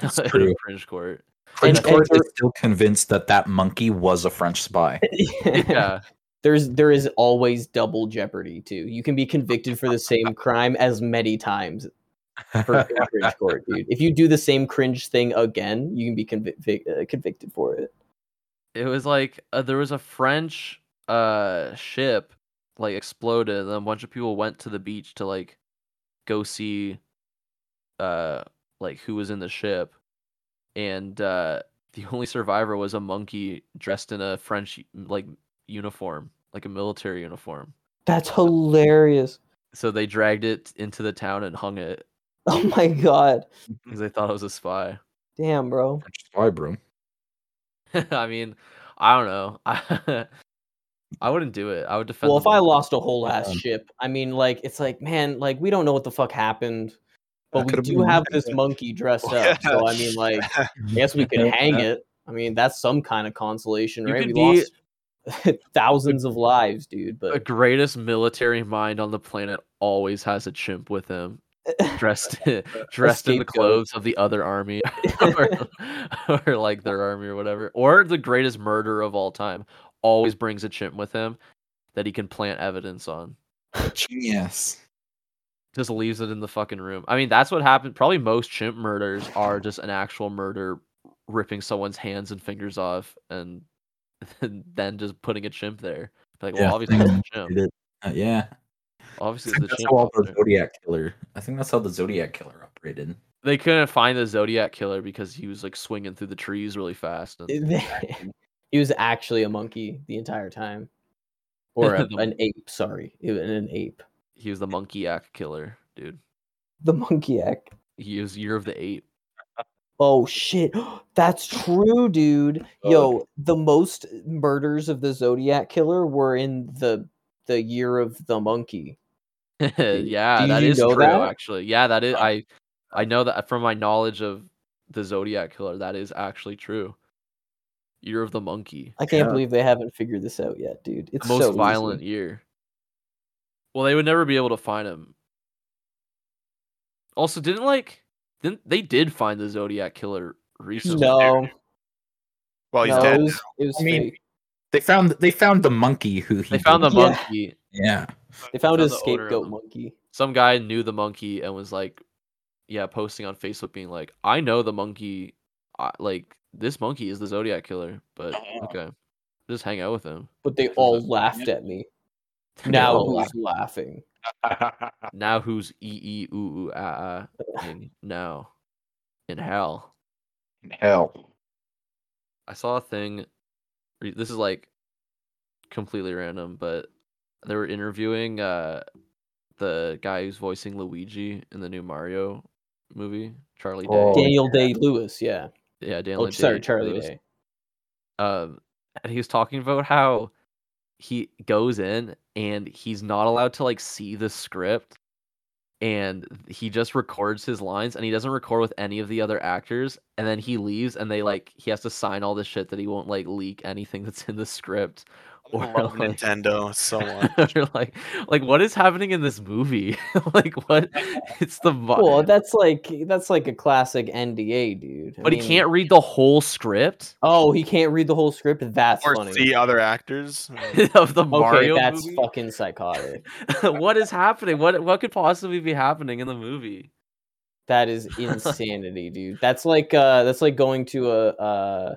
That's in true. cringe court French And- court and is still convinced that that monkey was a French spy. yeah There's there is always double jeopardy too. You can be convicted for the same crime as many times for cringe court, dude. If you do the same cringe thing again, you can be convic- uh, convicted for it. It was like uh, there was a french uh ship like exploded and a bunch of people went to the beach to like go see uh like who was in the ship and uh the only survivor was a monkey dressed in a french like uniform like a military uniform That's hilarious. so they dragged it into the town and hung it Oh my god. because they thought it was a spy Damn, bro. Spy, bro. i mean i don't know i i wouldn't do it i would defend Well, if I lost a whole ass Um, ship, I mean, like, it's like, man, like, we don't know what the fuck happened, but That we could've do been have me. this monkey dressed Yeah. up. So, I mean, like, I guess we could hang it. I mean, that's some kind of consolation, You right? We be- lost thousands of lives, dude. But the greatest military mind on the planet always has a chimp with him dressed dressed in the scapegoat. clothes of the other army or, or like their army or whatever or the greatest murderer of all time always brings a chimp with him that he can plant evidence on. Genius. Just leaves it in the fucking room. I mean, that's what happened. Probably most chimp murders are just an actual murder, ripping someone's hands and fingers off, and, and then just putting a chimp there. Like, well, Yeah. obviously it's a chimp. Uh, yeah. Obviously I it's think a that's how the there. Zodiac killer. I think that's how the Zodiac killer operated. They couldn't find the Zodiac killer because he was like swinging through the trees really fast. And he was actually a monkey the entire time, or a, an ape. Sorry, an ape. he was the monkey act killer, dude. The monkey act. He was Year of the Ape. Oh shit, that's true, dude. Oh, Yo, the most murders of the Zodiac killer were in the the year of the monkey. yeah, do that you is know true. that? Actually, yeah, that is. I I know that from my knowledge of the Zodiac killer. That is actually true. Year of the Monkey, I can't Yeah. believe they haven't figured this out yet, dude. It's the most so easy. violent year. Well, they would never be able to find him. Also, didn't like didn't they did find the Zodiac killer recently? No, Well, he's no, dead. it was, it was I mean. They found they found the monkey who he They found the did- Yeah. monkey. Yeah. They found found his the scapegoat monkey. some guy knew the monkey and was like yeah posting on facebook being like i know the monkey I, like this monkey is the zodiac killer but Uh-huh. okay just hang out with him But they all that? laughed at me. Now who's laughing? now who's e e ooh ooh ah ah in now in hell In Hell. i saw a thing this is like completely random but they were interviewing uh the guy who's voicing luigi in the new mario movie charlie day Oh, Daniel Day Lewis, yeah. yeah daniel Oh, sorry, Day Charlie Lewis. Day. um and he was talking about how he goes in and he's not allowed to like see the script and he just records his lines and he doesn't record with any of the other actors and then he leaves and they like he has to sign all the shit that he won't like leak anything that's in the script or love like, Nintendo so much. or like like what is happening in this movie like what it's the mo- Well, that's like that's like a classic NDA, dude. I but he can't read the whole script Oh, he can't read the whole script. That's or funny. see other actors. of the Mario. okay, that's movie? fucking psychotic. what is happening? What what could possibly be happening in the movie? That is insanity, dude. That's like uh that's like going to a uh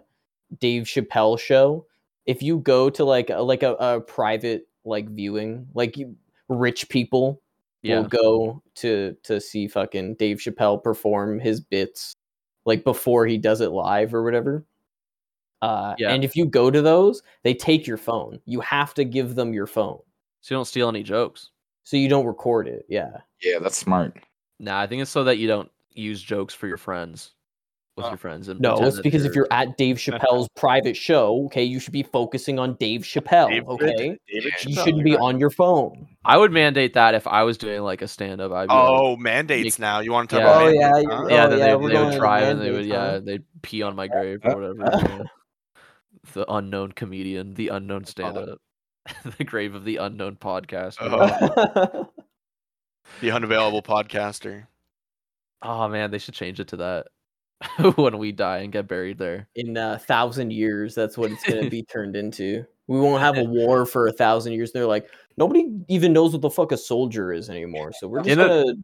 Dave Chappelle show. If you go to like a, like a, a private like viewing, like you, rich people Yeah, will go to to see fucking Dave Chappelle perform his bits like before he does it live or whatever. Uh, Yeah. and if you go to those, they take your phone. You have to give them your phone so you don't steal any jokes. so you don't record it. Yeah. Yeah, that's smart. Nah, I think it's so that you don't use jokes for your friends with Uh, your friends. And No, it's because if they're- you're at Dave Chappelle's private show, okay, you should be focusing on Dave Chappelle, David- okay? David You shouldn't be right. on your phone. I would mandate that if I was doing like a stand up. I'd be like, Oh, mandates Make- now. You want to talk Yeah. about Oh, mandates? yeah, huh? yeah, oh, then yeah, they, they would to try and they would yeah, they'd pee on my grave or whatever. The unknown comedian, the unknown stand up, the grave of the unknown podcast. Oh. The unavailable podcaster. Oh man, they should change it to that when we die and get buried there. In a thousand years, that's what it's going to be turned into. We won't have a war for a thousand years. They're like, nobody even knows what the fuck a soldier is anymore. So we're just In to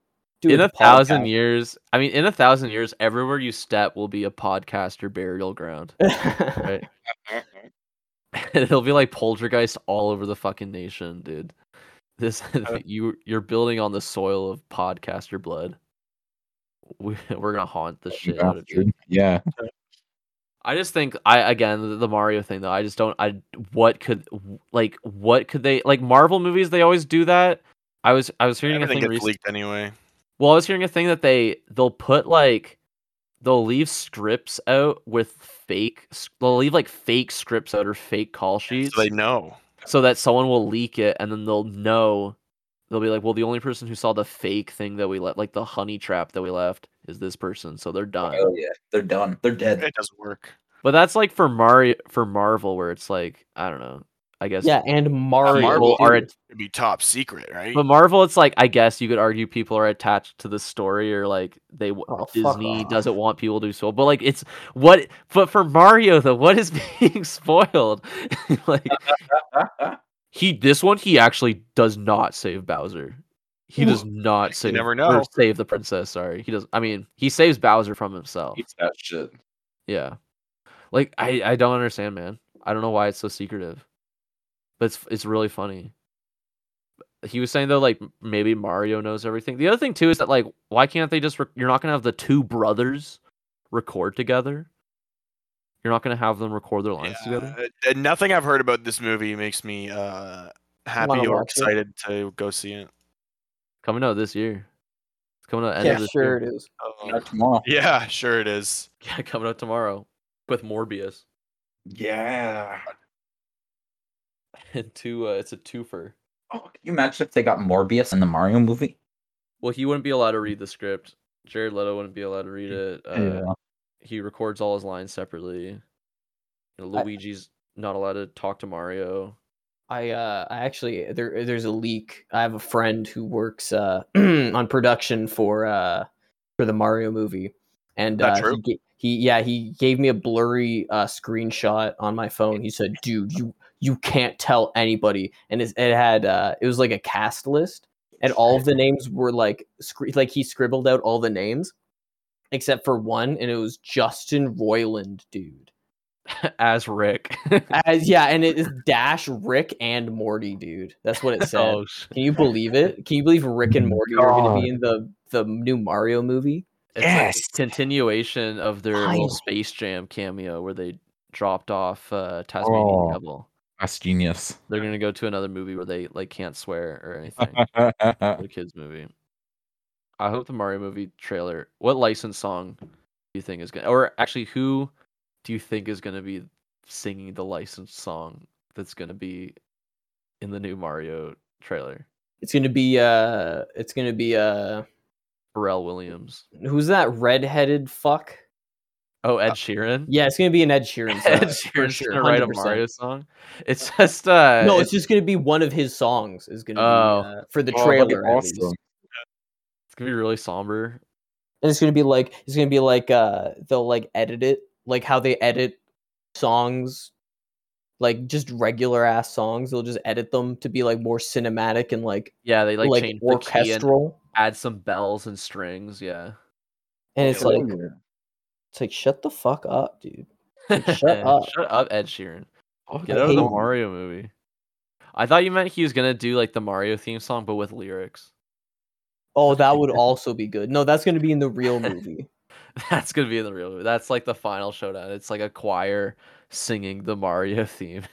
do in a a thousand years, I mean, in a thousand years, everywhere you step will be a podcaster burial ground. Right? It'll be like poltergeist all over the fucking nation, dude. This uh, you you're building on the soil of podcaster blood. We, we're gonna haunt the shit out of you. Yeah. I just think I again the, the Mario thing though. I just don't. I what could like what could they like Marvel movies? They always do that. I was I was hearing a Everything thing gets recently. leaked anyway. Well, I was hearing a thing that they they'll put like they'll leave scripts out with fake. They'll leave like fake scripts out or fake call sheets So they know. so that someone will leak it and then they'll know. They'll be like, well, the only person who saw the fake thing that we left, like the honey trap that we left, is this person. So they're done. Oh yeah. They're done. They're dead. It doesn't work. But that's like for Mario for Marvel, where it's like I don't know. I guess. Yeah, and Mario. Marvel are It'd be top secret, right? But Marvel, it's like I guess you could argue people are attached to the story, or like they Oh, Disney doesn't want people to do so. But like it's what. But for Mario though, what is being spoiled? like he, this one, he actually does not save Bowser. He does not save. never or know. Save the princess. Sorry, he does. I mean, he saves Bowser from himself. Eats that shit. Yeah. Like I I don't understand, man. I don't know why it's so secretive. But it's it's really funny. He was saying though like maybe Mario knows everything. The other thing too is that like why can't they just re- you're not going to have the two brothers record together? You're not going to have them record their lines together? uh, nothing I've heard about this movie makes me uh, happy or watch it? excited to go see it. Coming out this year. It's coming out end Yeah, of this sure year. it is. Uh, Not tomorrow. yeah, sure it is. Yeah, coming out tomorrow with Morbius. Yeah. And two uh, it's a twofer. Oh, can you imagine if they got Morbius in the Mario movie? Well, he wouldn't be allowed to read the script. Jared Leto wouldn't be allowed to read it. Uh, he records all his lines separately. You know, I- Luigi's not allowed to talk to Mario. I uh I actually there there's a leak. I have a friend who works uh on production for uh for the Mario movie. And uh true? he, ga- he yeah, he gave me a blurry uh screenshot on my phone. He said, "Dude, you you can't tell anybody." And it's, it had uh it was like a cast list and all of the names were like scr- like he scribbled out all the names except for one and it was Justin Roiland, dude. As Rick. As yeah, and it is Dash, Rick, and Morty, dude. That's what it said. oh, Can you believe it? Can you believe Rick and Morty are going to be in the the new Mario movie? it's like a Yes! continuation of their little Space Jam cameo where they dropped off uh, Tasmanian Oh. Devil. That's genius. They're gonna go to another movie where they like can't swear or anything. the kids movie. I hope the Mario movie trailer. What licensed song do you think is gonna, or actually, who do you think is gonna be singing the licensed song that's gonna be in the new Mario trailer? It's going to be uh it's going to be uh Pharrell Williams. who's that redheaded fuck? Oh, Ed Sheeran. Yeah, it's going to be an Ed Sheeran song. Ed for Sheeran's sure, gonna write a Mario song. It's just uh, No, it's just going to be one of his songs is going to Oh. be uh, for the Oh, that'd trailer at least. awesome. It's gonna be really somber. And it's gonna be like it's gonna be like uh they'll like edit it like how they edit songs like just regular ass songs. They'll just edit them to be like more cinematic and like Yeah, they like, like, change the key and orchestral. add some bells and strings. Yeah. And it's like it's like shut the fuck up, dude. shut up. Shut up, Ed Sheeran. Get I out of the hate- Mario movie. I thought you meant he was gonna do like the Mario theme song, but with lyrics. Oh, that would also be good. No, that's gonna be in the real movie. That's gonna be in the real movie. That's like the final showdown. It's like a choir singing the Mario theme,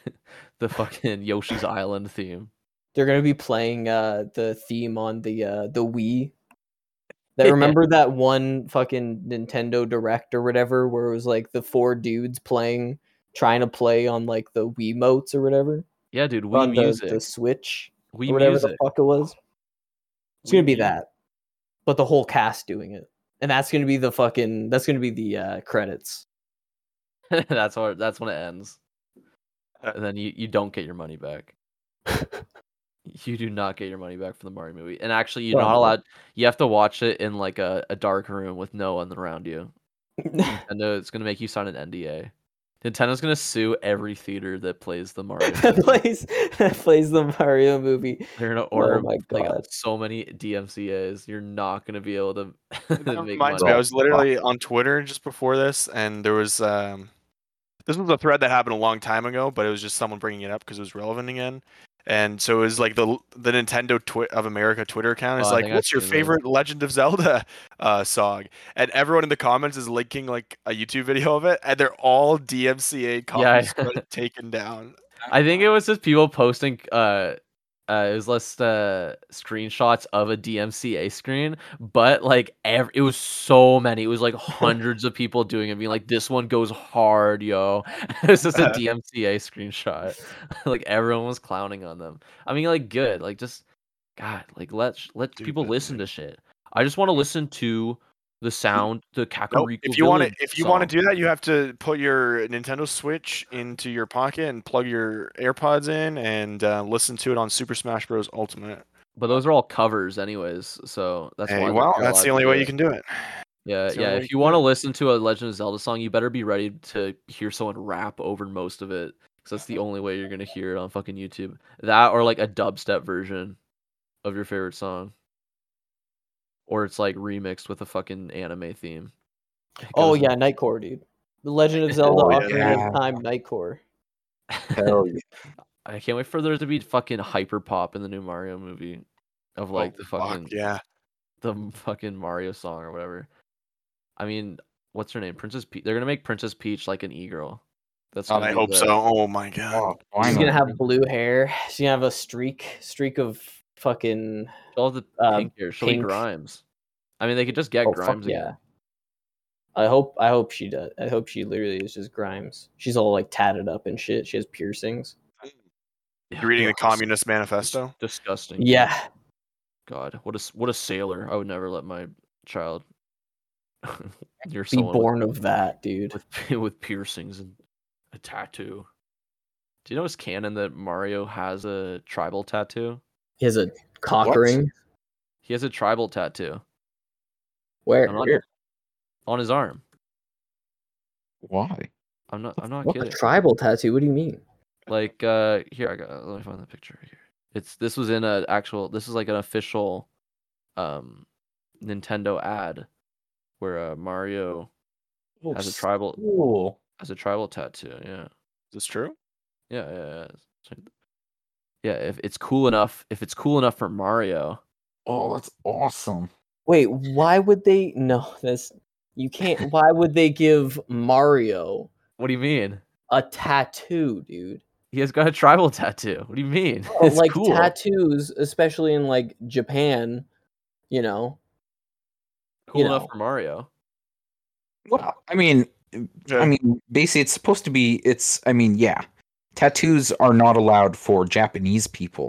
the fucking Yoshi's Island theme. They're gonna be playing uh the theme on the uh the Wii. That remember that one fucking Nintendo Direct or whatever where it was like the four dudes playing trying to play on like the Wii motes or whatever Yeah, dude. Wii on the, music. the Switch Wii whatever music. the fuck it was. It's gonna be that, but the whole cast doing it, and that's gonna be the fucking that's gonna be the uh credits. that's what. That's when it ends. Uh, And then you, you don't get your money back. you do not get your money back from the Mario movie. And actually, you're not allowed. You have to watch it in like a, a dark room with no one around you. Nintendo, it's gonna make you sign an NDA. Nintendo's gonna sue every theater that plays the Mario. that plays that plays the Mario movie. They're gonna order Oh my like God. so many DMCA's. You're not gonna be able to. That make reminds money. me, I was literally on Twitter just before this, and there was um, this was a thread that happened a long time ago, but it was just someone bringing it up because it was relevant again. And so it was like the the Nintendo Twi- of America Twitter account is Oh, like, "What's your favorite Legend of Zelda uh, song?" And everyone in the comments is linking like a YouTube video of it, and they're all DMCA copies Yeah. but taken down. I think it was just people posting uh uh it was just uh screenshots of a DMCA screen, but like every it was so many. It was like hundreds of people doing it, being like, "This one goes hard, yo." it's just a DMCA screenshot. like everyone was clowning on them. I mean, like good, like just God, like let let people listen to shit. I just want to listen to The sound, the Nope. Kakariko. If you want to, if you want to do that, you have to put your Nintendo Switch into your pocket and plug your AirPods in and uh, listen to it on Super Smash Bros. Ultimate. but those are all covers, anyways. So that's Hey, why. well, that's the only way do you can do it. Yeah, the yeah. If you want to it. listen to a Legend of Zelda song, you better be ready to hear someone rap over most of it, because that's the only way you're gonna hear it on fucking YouTube. That or like a dubstep version of your favorite song, or it's like remixed with a fucking anime theme. Oh goes- yeah, Nightcore, dude. The Legend of Zelda Oh, Ocarina of Time Nightcore. Hell yeah. I can't wait for there to be fucking hyper pop in the new Mario movie, of like Oh, the fuck, fucking yeah. the fucking Mario song or whatever. I mean, what's her name? Princess Peach. They're gonna make Princess Peach like an e girl. That's. Oh, I hope the- so. Oh my god. Oh, She's gonna have blue hair. She's gonna have a streak, streak of fucking. She'll the um, pink hair. She'll be pink. Grimes. I mean, they could just get Oh, fuck Grimes yeah. I hope. I hope she does. I hope she literally is just Grimes. She's all like tatted up and shit. She has piercings. Yeah, You reading the gross. Communist Manifesto? Disgusting. Yeah, God, what a what a sailor! I would never let my child near be someone with- born of that, dude. with with piercings and a tattoo. Do you know it's canon that Mario has a tribal tattoo? He has a cock What? ring. He has a tribal tattoo Where? I'm not- Where? on his arm. Why? I'm not. I'm not What a tribal tattoo? What do you mean? like uh here i got let me find the picture here it's this was in an actual this is like an official um nintendo ad where uh mario has a tribal Cool. has a tribal tattoo yeah Is this true? yeah yeah yeah Check th- yeah if it's cool enough if it's cool enough for mario Oh, that's awesome. Wait, why would they? No, that's you can't. Why would they give Mario what do you mean a tattoo, dude? he has got a tribal tattoo what do you mean Oh, it's like cool tattoos, especially in like Japan, you know. cool you enough know. for mario Well, I mean, I mean, basically, it's supposed to be. It's. I mean, yeah, tattoos are not allowed for Japanese people,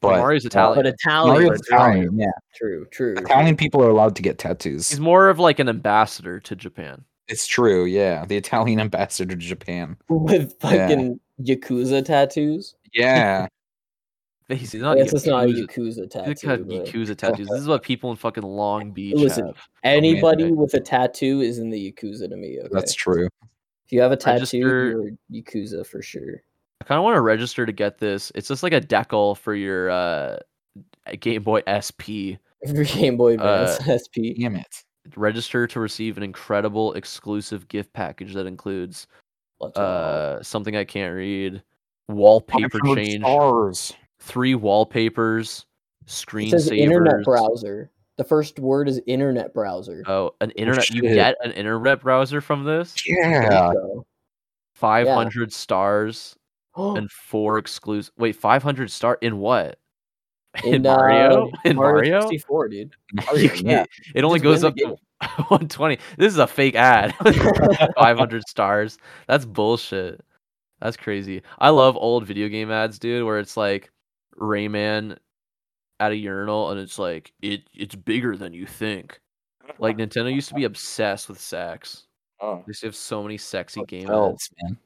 but but mario's italian But Italian, Mario's Italian. Yeah, true, true. true. Italian people are allowed to get tattoos. he's more of like an ambassador to japan It's true. Yeah, the Italian ambassador to Japan. with Yeah. fucking yakuza tattoos. Yeah, he's I not guess it's not a Yakuza- yakuza Look tattoo. at but- Yakuza tattoos. This is what people in fucking Long Beach Listen, have. Anybody okay. with a tattoo is in the yakuza to me. Okay? that's true. If you have a tattoo, Register- you're yakuza for sure. I kind of want to register to get this. It's just like a decal for your uh, Game Boy SP. For Game Boy Uh, SP. Damn it. Register to receive an incredible exclusive gift package that includes uh, something I can't read, wallpaper change, Stars. three wallpapers, it says screensavers. internet browser. The first word is internet browser. Oh, an internet. you get an internet browser from this. Yeah. So- 500 stars. and four exclusive. Wait, five hundred star in what? In, uh, Mario? in Mario? 64, dude. You can't. It only Just goes up to one twenty. This is a fake ad. Five hundred stars. That's bullshit. That's crazy. I love old video game ads, dude, where it's like Rayman at a urinal and it's like it it's bigger than you think. Like Nintendo used to be obsessed with sex. Oh, They used to have so many sexy game ads. man.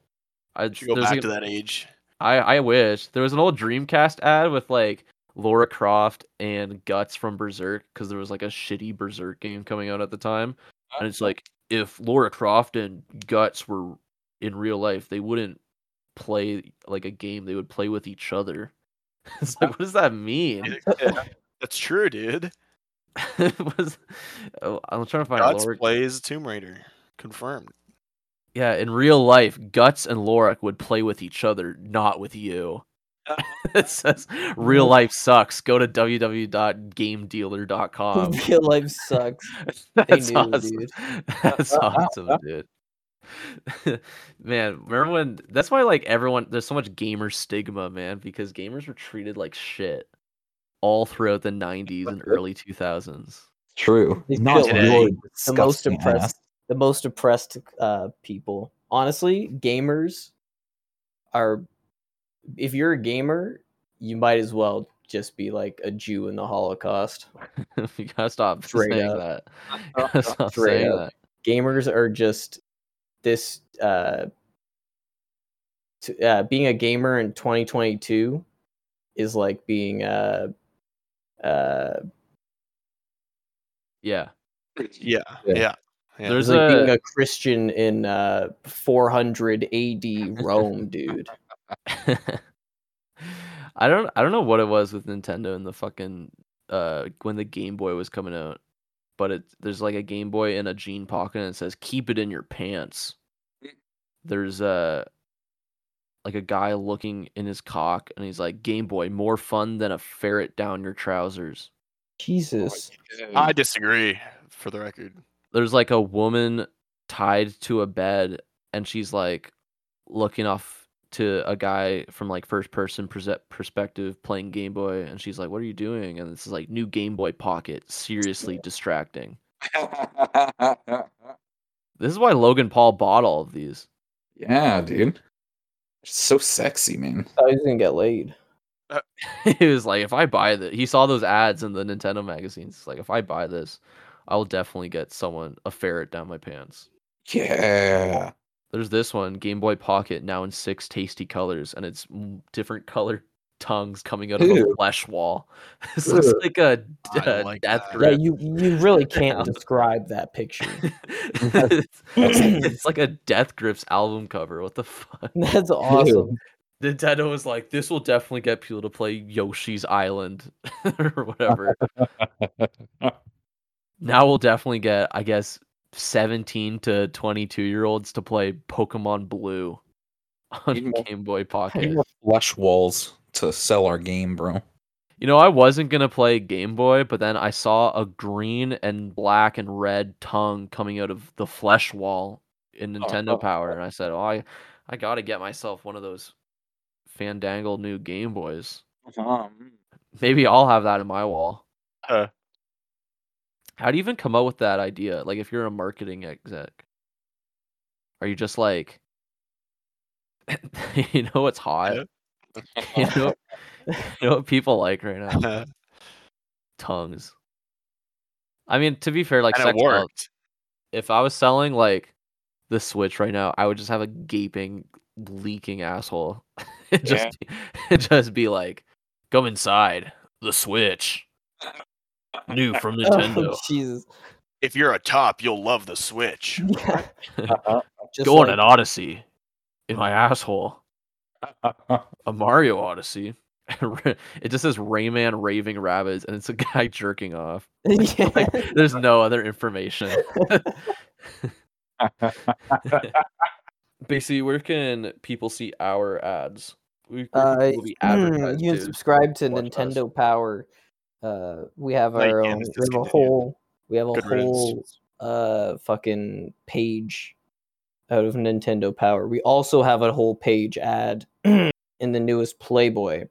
I Should go back to that age. I I wish there was an old Dreamcast ad with like Laura Croft and Guts from Berserk because there was like a shitty Berserk game coming out at the time, and it's like if Laura Croft and Guts were in real life, they wouldn't play like a game; they would play with each other. It's like, what does that mean? That's true, dude. What is- oh, I'm trying to find Guts Laura. plays Tomb Raider. Confirmed. Yeah, in real life, Guts and Lorik would play with each other, not with you. it says real life sucks. Go to www.gamedealer.com. Real life sucks. That's knew, awesome. dude. That's awesome, dude. man, remember when that's why like everyone there's so much gamer stigma, man, because gamers were treated like shit all throughout the 90s and early 2000s. True. Not feel your the most disgusting oppressed ass. The most oppressed uh people honestly gamers are if you're a gamer you might as well just be like a Jew in the Holocaust. you gotta stop Straight saying up. that. You gotta stop Straight saying up. that. Gamers are just this uh, to, uh being a gamer in 2022 is like being uh uh Yeah. Yeah, Yeah. yeah. Yeah. There's it's like being a a Christian in uh 400 AD Rome, dude. I don't I don't know what it was with Nintendo and the fucking uh when the Game Boy was coming out. But it there's like a Game Boy in a jean pocket and it says keep it in your pants. There's a like a guy looking in his cock and he's like Game Boy more fun than a ferret down your trousers. Jesus. I disagree. For the record, there's like a woman tied to a bed and she's like looking off to a guy from like first person prese- perspective playing game boy and she's like what are you doing and this is like new game boy pocket seriously distracting this is why logan paul bought all of these yeah, dude. So sexy, man. I was gonna get laid. he was like if i buy this he saw those ads in the nintendo magazines It's like if i buy this i will definitely get someone a ferret down my pants Yeah. There's this one, Game Boy Pocket, now in six tasty colors, and it's different colored tongues coming out of a flesh wall. This looks like a, I don't a like death that. Yeah, you you really can't describe that picture. it's, it's like a Death Grips album cover. What the fuck? That's awesome. Nintendo was like, this will definitely get people to play Yoshi's Island or whatever. Now we'll definitely get, I guess, 17 to 22 year olds to play Pokemon Blue on more- Game Boy Pocket. flush walls to sell our game, bro. You know, I wasn't gonna play Game Boy, but then I saw a green and black and red tongue coming out of the flesh wall in oh, Nintendo Power, and I said, "Oh, I, I gotta get myself one of those Fandangle new Game Boys. Uh-huh, mm. Maybe I'll have that in my wall." Huh. How do you even come up with that idea? Like, if you're a marketing exec, are you just like, you know, what's hot? You know, you know what people like right now? tongues. I mean, to be fair, like and sex worked. if I was selling like the Switch right now, I would just have a gaping, leaking asshole. Just, be, just be like, "Come inside the Switch, new from Nintendo. Oh, Jesus. If you're a top, you'll love the Switch. Yeah. Just Go on like- an Odyssey in my asshole. A Mario Odyssey." it just says Rayman Raving Rabbids, and it's a guy jerking off. yeah. Like, there's no other information. Basically, where can people see our ads? We, where Uh, can people be hmm, advertised you can to? subscribe to watch us? Nintendo Power. Uh, we have Like, our yeah, own. We have a whole. We have a Good riddance. whole uh fucking page out of Nintendo Power. We also have a whole page ad in the newest Playboy.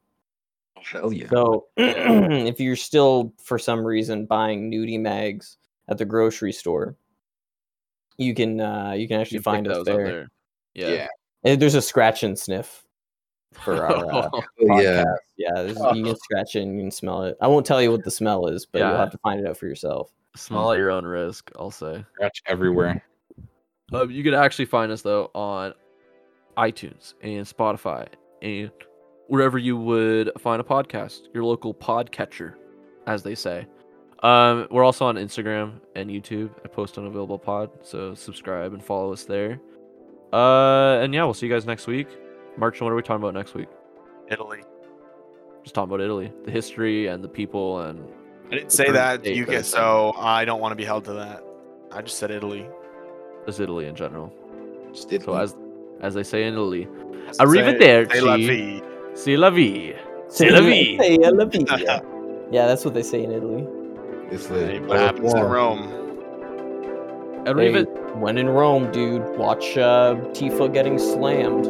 Hell yeah. So if you're still for some reason buying nudie mags at the grocery store, you can uh you can actually can find pick us those up there. Yeah. Yeah. And there's a scratch and sniff for our uh, Oh, yeah. podcast. Yeah, there's- you can scratch it and you can smell it. I won't tell you what the smell is, but you'll have to find it out for yourself. Smell at your own risk, I'll say. Scratch everywhere. Um, you can actually find us though on iTunes and Spotify and wherever you would find a podcast, your local podcatcher, as they say. Um, we're also on Instagram and YouTube i Post on available Pod, so subscribe and follow us there. Uh, and yeah, we'll see you guys next week. March, what are we talking about next week? Italy. Just talking about Italy, the history and the people, and I didn't say that. You that get so I don't want to be held to that. I just said Italy. just Italy in general. Just did So as as they say in Italy, Say- Arrivederci. say la vie. c'est la vie. Say la vie. Say la vie. yeah, that's what they say in Italy. It's Hey, the what happens in Rome? Arriva- Hey, when in Rome, dude, watch uh, Tifa getting slammed.